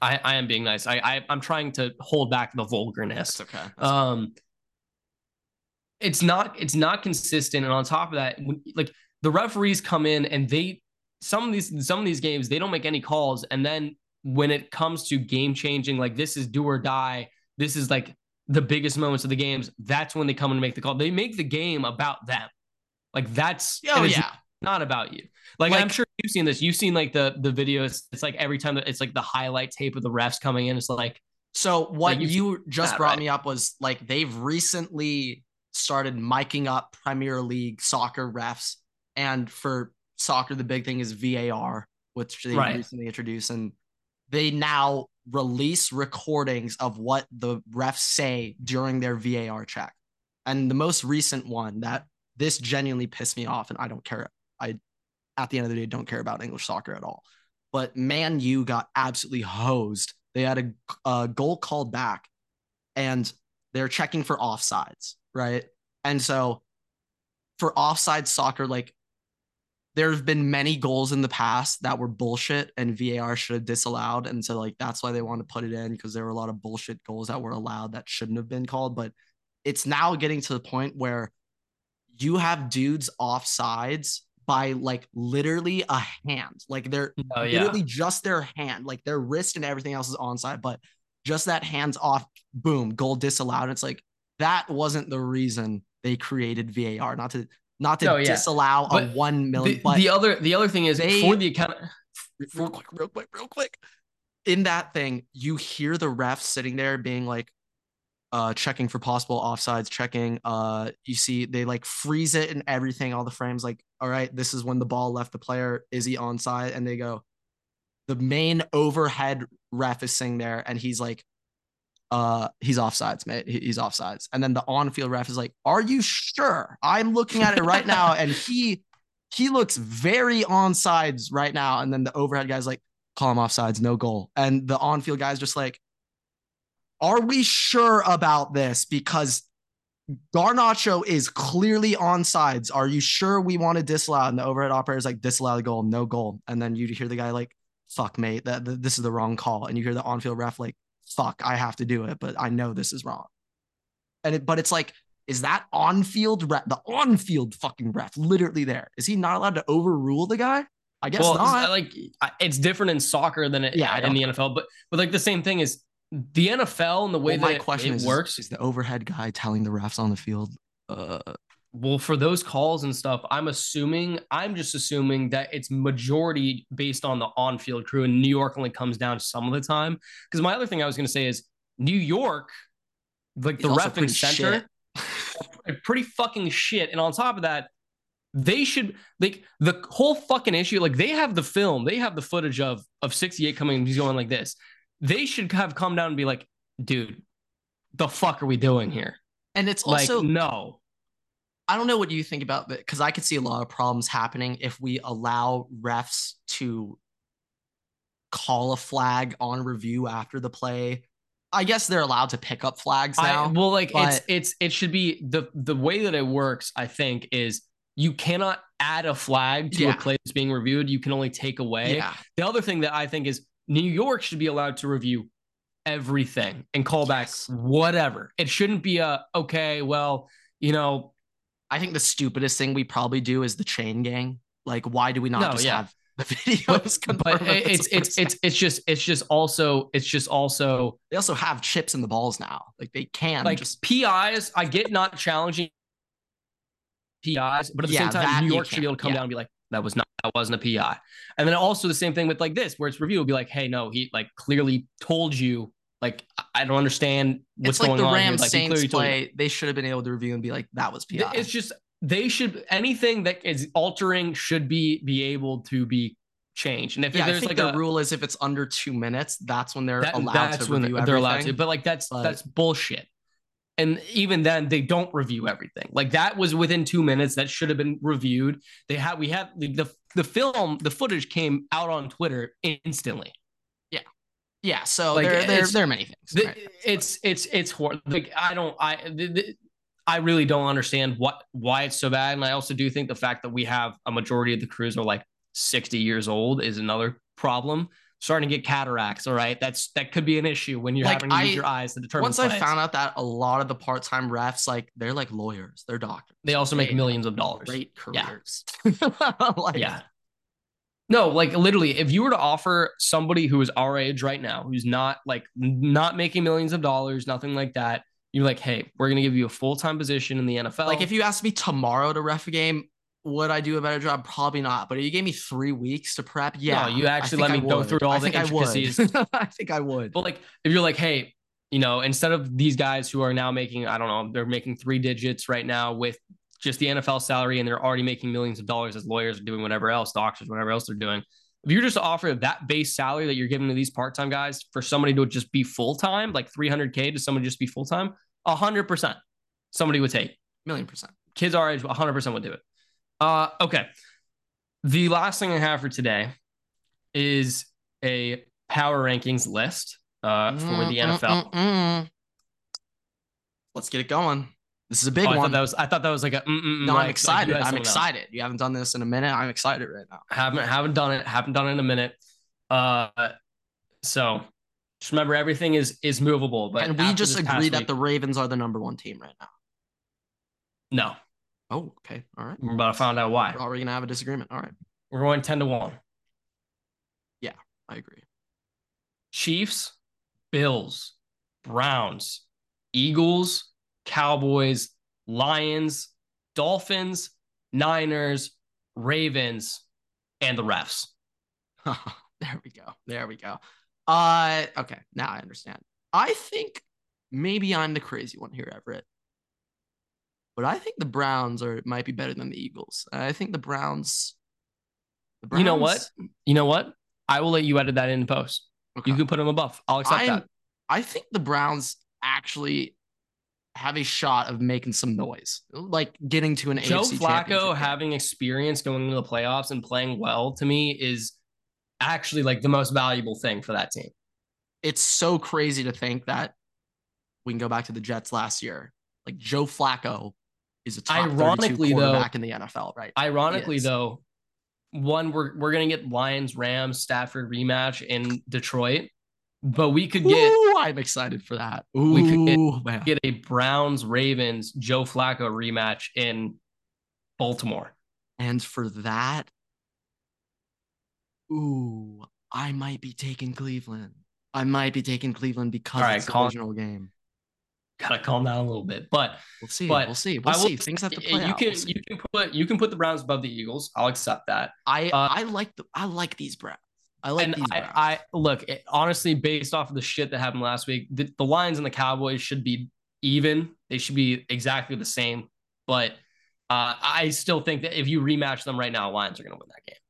I, I am being nice I, I i'm trying to hold back the vulgarness That's okay. That's um it's not it's not consistent and on top of that when, like the referees come in and they some of these some of these games they don't make any calls and then when it comes to game changing like this is do or die this is like the biggest moments of the games that's when they come and make the call they make the game about them like that's oh yeah. Not about you like, Like- i'm sure you've seen this you've seen like the the videos it's like every time that it's like the highlight tape of the refs coming in it's like So what Like, you just that, brought right? me up was like they've recently started miking up Premier League soccer refs, and for soccer the big thing is VAR, which they Right. recently introduced, and they now release recordings of what the refs say during their VAR check. And the most recent one that this genuinely pissed me off, and I don't care. At the end of the day don't care about English soccer at all. But Man U got absolutely hosed. They had a, a goal called back, and they're checking for offsides, right? And so for offside soccer, like there have been many goals in the past that were bullshit and VAR should have disallowed. And so like that's why they want to put it in because there were a lot of bullshit goals that were allowed that shouldn't have been called. But it's now getting to the point where you have dudes offsides by like literally a hand. Like they're oh yeah literally just their hand, like their wrist and everything else is onside, but just that hands off, boom, goal disallowed. It's like that wasn't the reason they created VAR, not to not to No, yeah. disallow a one million. the, but the other the other thing is they- for the account real quick, real quick, real quick. In that thing, you hear the refs sitting there being like, uh, checking for possible offsides, checking. Uh, you see they like freeze it and everything, all the frames. Like, all right, this is when the ball left the player. Is he onside? And they go, the main overhead ref is sitting there, and he's like, uh, he's offsides, mate. He- He's offsides. And then the on-field ref is like, are you sure? I'm looking at it right now, and he he looks very onsides right now. And then the overhead guy's like, call him offsides, no goal. And the on-field guy's just like, are we sure about this? Because Garnacho is clearly on sides. Are you sure we want to disallow? And the overhead operator is like, disallow the goal, no goal. And then you hear the guy like, fuck, mate, that, that this is the wrong call. And you hear the on-field ref like, fuck, I have to do it, but I know this is wrong. And it, but it's like, is that on-field ref, the on-field fucking ref, literally there? Is he not allowed to overrule the guy? I guess well, not. like it's different in soccer than it, Yeah, in the NFL, but but like the same thing is the NFL and the way Well, my that question it is, works. is the overhead guy telling the refs on the field, uh, well, for those calls and stuff, I'm assuming I'm just assuming that it's majority based on the on-field crew, and New York only comes down some of the time. Because my other thing I was going to say is New York, like the ref and center, pretty fucking shit. And on top of that, they should like the whole fucking issue. Like they have the film, they have the footage of of 68 coming. He's going like this. They should have come down and be like, dude, the fuck are we doing here? and it's Like, also no. I don't know what you think about that because I could see a lot of problems happening if we allow refs to call a flag on review after the play I guess they're allowed to pick up flags now. I, well, like but- it's it's it should be the the way that it works. I think is you cannot add a flag to Yeah. a play that's being reviewed. You can only take away. yeah, The other thing that I think is New York should be allowed to review everything and call back Yes. whatever. It shouldn't be a okay. Well, you know, I think the stupidest thing we probably do is the chain gang. Like, why do we not No, just yeah. have the videos? but, but it's it's it's it's just it's just also it's just also they also have chips in the balls now. Like they can like just PIs. I get not challenging PIs, but at the Yeah, same time, New York should be able to come yeah. down and be like, that was not that wasn't a PI. And then also the same thing with like this, where it's review will be like, hey, no, he like clearly told you. Like I- don't understand what's it's like going the on Rams. Like he Saints clearly told you. play. They should have been able to review and be like, that was PI. It's just they should anything that is altering should be be able to be changed. And if yeah, there's like the a rule is if it's under two minutes, that's when they're that, allowed that's to when review they're allowed to. But like that's But- that's bullshit. And even then, they don't review everything. Like that was within two minutes. That should have been reviewed. They had we had the the, film, the footage came out on Twitter instantly. Yeah, Yeah. so Like, there, there, there are many things. The- right? it's it's it's hor- like I don't I the, the- I really don't understand what why it's so bad. And I also do think the fact that we have a majority of the crews are like 60 years old is another problem. Starting to get cataracts. All right, that's that could be an issue when you're Like, having to use your eyes to determine. Once I found out that a lot of the part-time refs, like they're like lawyers, they're doctors. they also make They millions of dollars. Great Yeah. careers. like, Yeah. No, like literally, if you were to offer somebody who is our age right now, who's not like not making millions of dollars, nothing like that, you're like, hey, we're gonna give you a full time position in the NFL. Like if you asked me tomorrow to ref a game, would I do a better job? Probably not. But if you gave me three weeks to prep, yeah. you actually let me go through all I the think I would. intricacies. I think I would. But like, if you're like, hey, you know, instead of these guys who are now making, I don't know, they're making three digits right now with just the NFL salary, and they're already making millions of dollars as lawyers are doing whatever else, doctors, whatever else they're doing. If you're just to offer that base salary that you're giving to these part time guys for somebody to just be full time, like 300k to someone just be full time, hundred percent, somebody would take. Million percent. Kids our age, 100 percent would do it. Uh, okay. The last thing I have for today is a power rankings list uh, for the Mm, mm, NFL. mm, mm. Let's get it going. This is a big Oh, I one. thought that was I thought that was like a. Mm, mm, mm, no, like- I'm excited. you I'm someone else. excited. You haven't done this in a minute. I'm excited right now. Haven't haven't done it. Haven't done it in a minute. Uh, so just remember everything is is movable. But and we just agree that week- the Ravens are the number one team right now. no. Oh, okay. All right. We're about to find out why. We're already gonna have a disagreement. All right. We're going ten to one. Yeah, I agree. Chiefs, Bills, Browns, Eagles, Cowboys, Lions, Dolphins, Niners, Ravens, and the refs. there we go. There we go. Uh okay, now I understand. I think maybe I'm the crazy one here, Everett. But I think the Browns are might be better than the Eagles. I think the Browns, the You know what? You know what? I will let you edit that in post. Okay. You can put them above. I'll accept I'm- that. I think the Browns actually have a shot of making some noise, like getting to an Joe AFC Flacco having experience going into the playoffs and playing well to me is actually like the most valuable thing for that team. it's so crazy to think that we can go back to the Jets last year. Like Joe Flacco is a top Ironically, 32 though- quarterback in the NFL, right? Ironically, though, one we're we're gonna get Lions Rams Stafford rematch in Detroit, but we could get Ooh, I'm excited for that. Ooh, We could get- get a Browns Ravens Joe Flacco rematch in Baltimore. and for that, ooh, I might be taking Cleveland. I might be taking Cleveland because All right, it's the calm- original game. Gotta calm down a little bit, but We'll see. But we'll see. We'll will see. Things have to play you out. can We'll you can put you can put the Browns above the Eagles. I'll accept that. I uh, I like the I like these Browns. I like and these I, Browns. I look it, honestly, based off of the shit that happened last week, the, the Lions and the Cowboys should be even. They should be exactly the same. But uh, I still think that if you rematch them right now, Lions are going to win that game.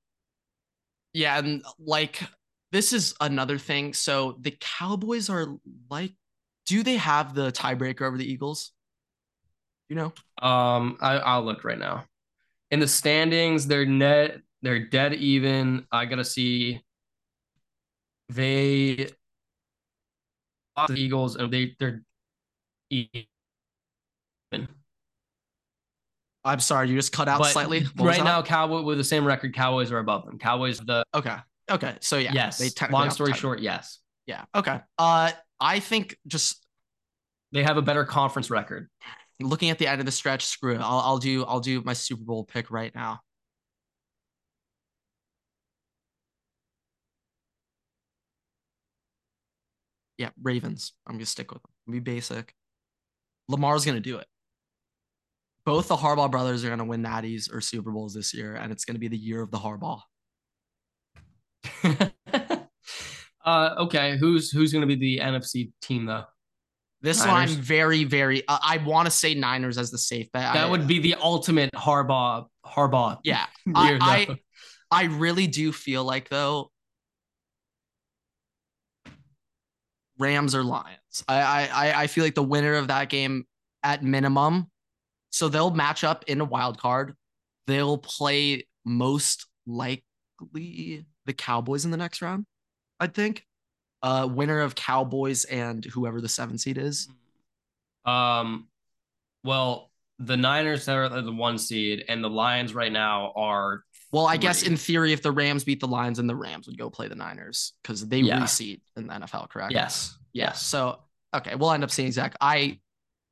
Yeah, and like this is another thing. So the Cowboys are like, do they have the tiebreaker over the Eagles? You know, Um, I, I'll look right now. In the standings, they're net. They're dead even. I gotta see. They the Eagles, and they they're even. I'm sorry, you just cut out But slightly. What right now, Cowboy with the same record, Cowboys are above them. Cowboys the Okay. Okay. So yeah. yes. Long story short, yes, Yeah. Okay. Uh, I think just they have a better conference record. looking at the end of the stretch, screw it. I'll, I'll do I'll do my Super Bowl pick right now. Yeah, Ravens. I'm gonna stick with them. Be basic. Lamar's gonna do it. Both the Harbaugh brothers are gonna win natties or Super Bowls this year, and it's gonna be the year of the Harbaugh. uh, okay, who's who's going to be the NFC team though? This one Niners. I'm very, very. Uh, I want to say Niners as the safe bet. That I- would be the ultimate Harbaugh Harbaugh. yeah. I. I I really do feel like though Rams or Lions. I I I- I feel like the winner of that game at minimum. So they'll match up in a wild card. They'll play most likely the Cowboys in the next round. I think. Uh, winner of Cowboys and whoever the seven seed is. Um, well, the Niners are the one seed, and the Lions right now are Well, I guess in theory, if the Rams beat the Lions, then the Rams would go play the Niners because they Yeah. reseed in the NFL, correct? yes, Yeah. So okay, we'll end up seeing Zach. I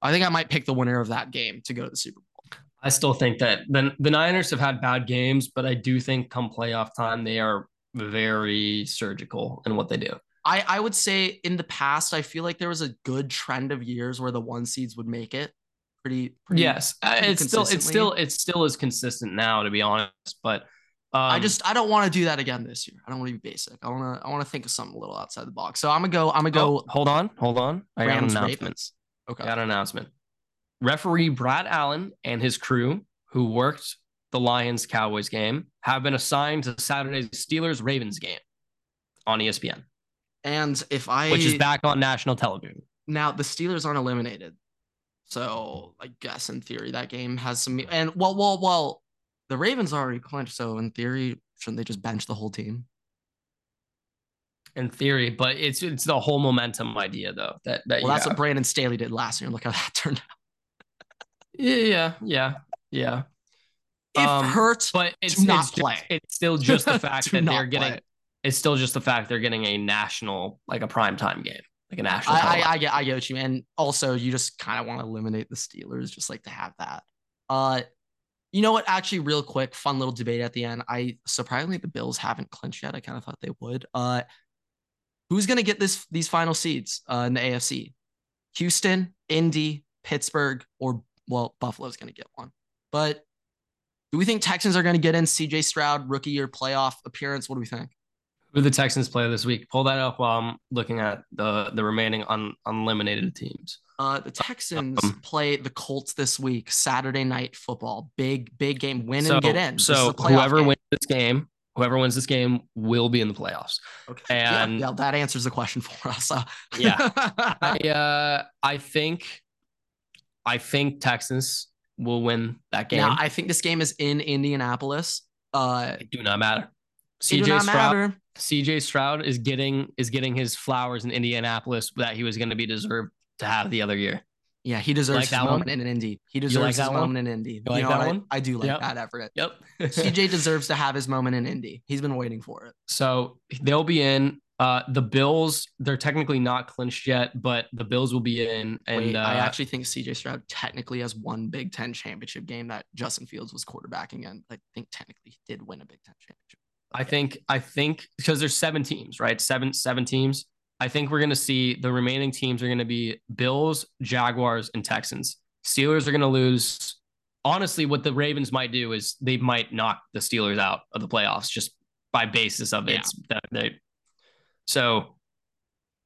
I think I might pick the winner of that game to go to the Super Bowl. I still think that the the Niners have had bad games, but I do think come playoff time they are very surgical in what they do. I I would say in the past, I feel like there was a good trend of years where the one seeds would make it. Pretty, pretty Yes, uh, pretty it's still it's still it's still is consistent now, to be honest. But um, I just I don't want to do that again this year. I don't want to be basic. I want to I want to think of something a little outside the box. So I'm gonna go. I'm gonna oh, go. hold on, hold on. I got an announcement. Okay. I got an announcement. Referee Brad Allen and his crew, who worked the Lions Cowboys game, have been assigned to Saturday's Steelers Ravens game on ESPN, And if I which is back on national television. now the Steelers aren't eliminated, so I guess in theory that game has some. And well, well, well, the Ravens already clinched, so in theory, shouldn't they just bench the whole team? In theory, but it's it's the whole momentum idea though that that Well, that's have. what Brandon Staley did last year. Look how that turned out. yeah yeah yeah. If Um, Hurts, But it's not it's, just- play. it's still just the fact that they're getting. play. It's still just the fact they're getting a national like a prime time game, like a national. I, I, I get, I get what you mean. And also, you just kind of want to eliminate the Steelers, just like to have that. Uh, you know what? Actually, real quick, fun little debate at the end. I surprisingly the Bills haven't clinched yet. I kind of thought they would. Uh, who's gonna get this these final seeds uh, in the AFC? Houston, Indy, Pittsburgh, or well, Buffalo's gonna get one. But do we think Texans are gonna get in? CJ Stroud, rookie year playoff appearance. What do we think? Who the Texans play this week? Pull that up while I'm looking at the the remaining un, unlimited teams. Uh, the Texans Um, play the Colts this week, Saturday night football. Big, big game. Win so and get in. So whoever game. wins this game, whoever wins this game will be in the playoffs. Okay. Yeah, and- yeah, that answers the question for us. Uh, Yeah. I uh I think I think Texans will win that game. now, I think this game is in Indianapolis. Uh, it do not matter. CJ not Stroud matter. CJ Stroud is getting is getting his flowers in Indianapolis that he was going to be deserved to have the other year. Yeah, he deserves like his that one? moment in Indy. He deserves like his that one? moment in Indy. You like know that? I- one? I, do like Yep. that, effort. Yep. CJ deserves to have his moment in Indy. He's been waiting for it. So they'll be in. Uh, the Bills, they're technically not clinched yet, but the Bills will be in. And Wait, uh, I actually think CJ Stroud technically has one Big Ten championship game that Justin Fields was quarterbacking in. I think technically he did win a Big Ten championship. I think I think because there's seven teams, right? Seven seven teams. I think we're gonna see the remaining teams are gonna be Bills, Jaguars, and Texans. Steelers are gonna lose. Honestly, what the Ravens might do is they might knock the Steelers out of the playoffs just by basis of it. Yeah. It's that they so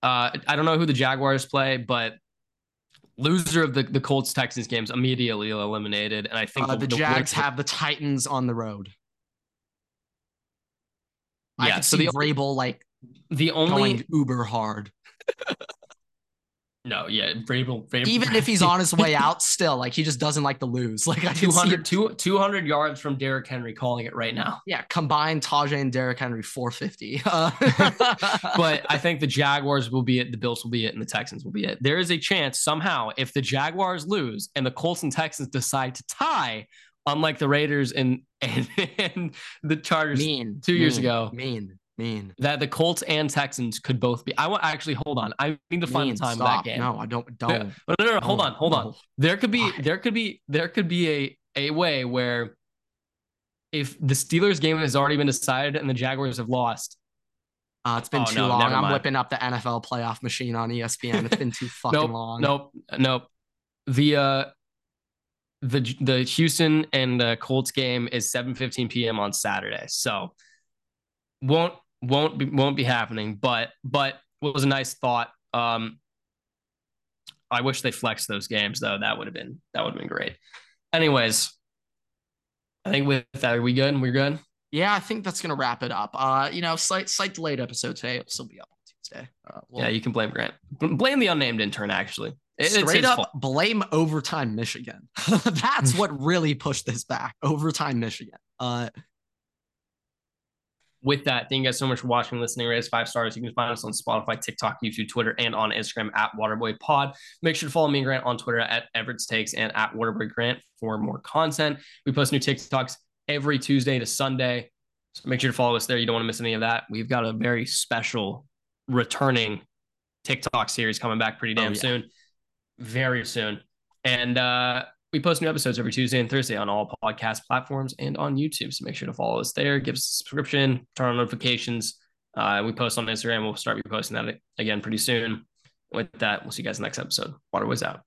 uh I don't know who the Jaguars play, but loser of the, the Colts Texans games immediately eliminated. And I think Uh, the winner- Jags have the Titans on the road. I Yeah, could so see the- Vrabel like the only going uber hard. No, yeah, Vrabel, Vrabel Even if he's on his way out, still like he just doesn't like to lose. Like I can see 200, two- 200 yards from Derrick Henry calling it right now. Yeah, combined Tyjae and Derrick Henry 450. Uh, But I think the Jaguars will be it, the Bills will be it, and the Texans will be it. There is a chance somehow if the Jaguars lose and the Colts and Texans decide to tie, unlike the Raiders and and, and the Chargers mean two years ago. Mean, mean. that the Colts and Texans could both be. I want actually hold on. I need to find mean, the time stop. that game. No, I don't. No, Don't. no, no, no, hold on, hold on. There could be Why? there could be there could be a a way where if the Steelers game has already been decided and the Jaguars have lost, Uh, it's been Oh, too no, long. I'm whipping up the NFL playoff machine on ESPN. It's been too fucking nope, long. nope, nope. The uh the the Houston and the Colts game is 7:15 p.m. on Saturday. So won't won't be won't be happening, but but what was a nice thought. Um I wish they flexed those games though. That would have been that would have been great. Anyways, I think with that, are we good? We're good. Yeah, I think that's gonna wrap it up. Uh, you know, slight slight delayed episode today. It'll still be up on Tuesday. Uh, we'll- yeah, you can blame Grant. Blame the unnamed intern. Actually, It- straight up fault. blame overtime Michigan. that's what really pushed this back. Overtime Michigan. Uh, with that, thank you guys so much for watching, listening. Rate us five stars. You can find us on Spotify, TikTok, YouTube, Twitter, and on Instagram at Waterboy Pod. Make sure to follow me and Grant on Twitter at Everett's Takes and at Waterboy Grant for more content. We post new TikToks every Tuesday to Sunday. So make sure to follow us there. You don't want to miss any of that. We've got a very special returning TikTok series coming back pretty damn Oh, yeah. soon. Very soon. And uh we post new episodes every Tuesday and Thursday on all podcast platforms and on YouTube. So make sure to follow us there, give us a subscription, turn on notifications. Uh, we post on Instagram. We'll start reposting that again pretty soon. With that, we'll see you guys next episode. Waterboys out.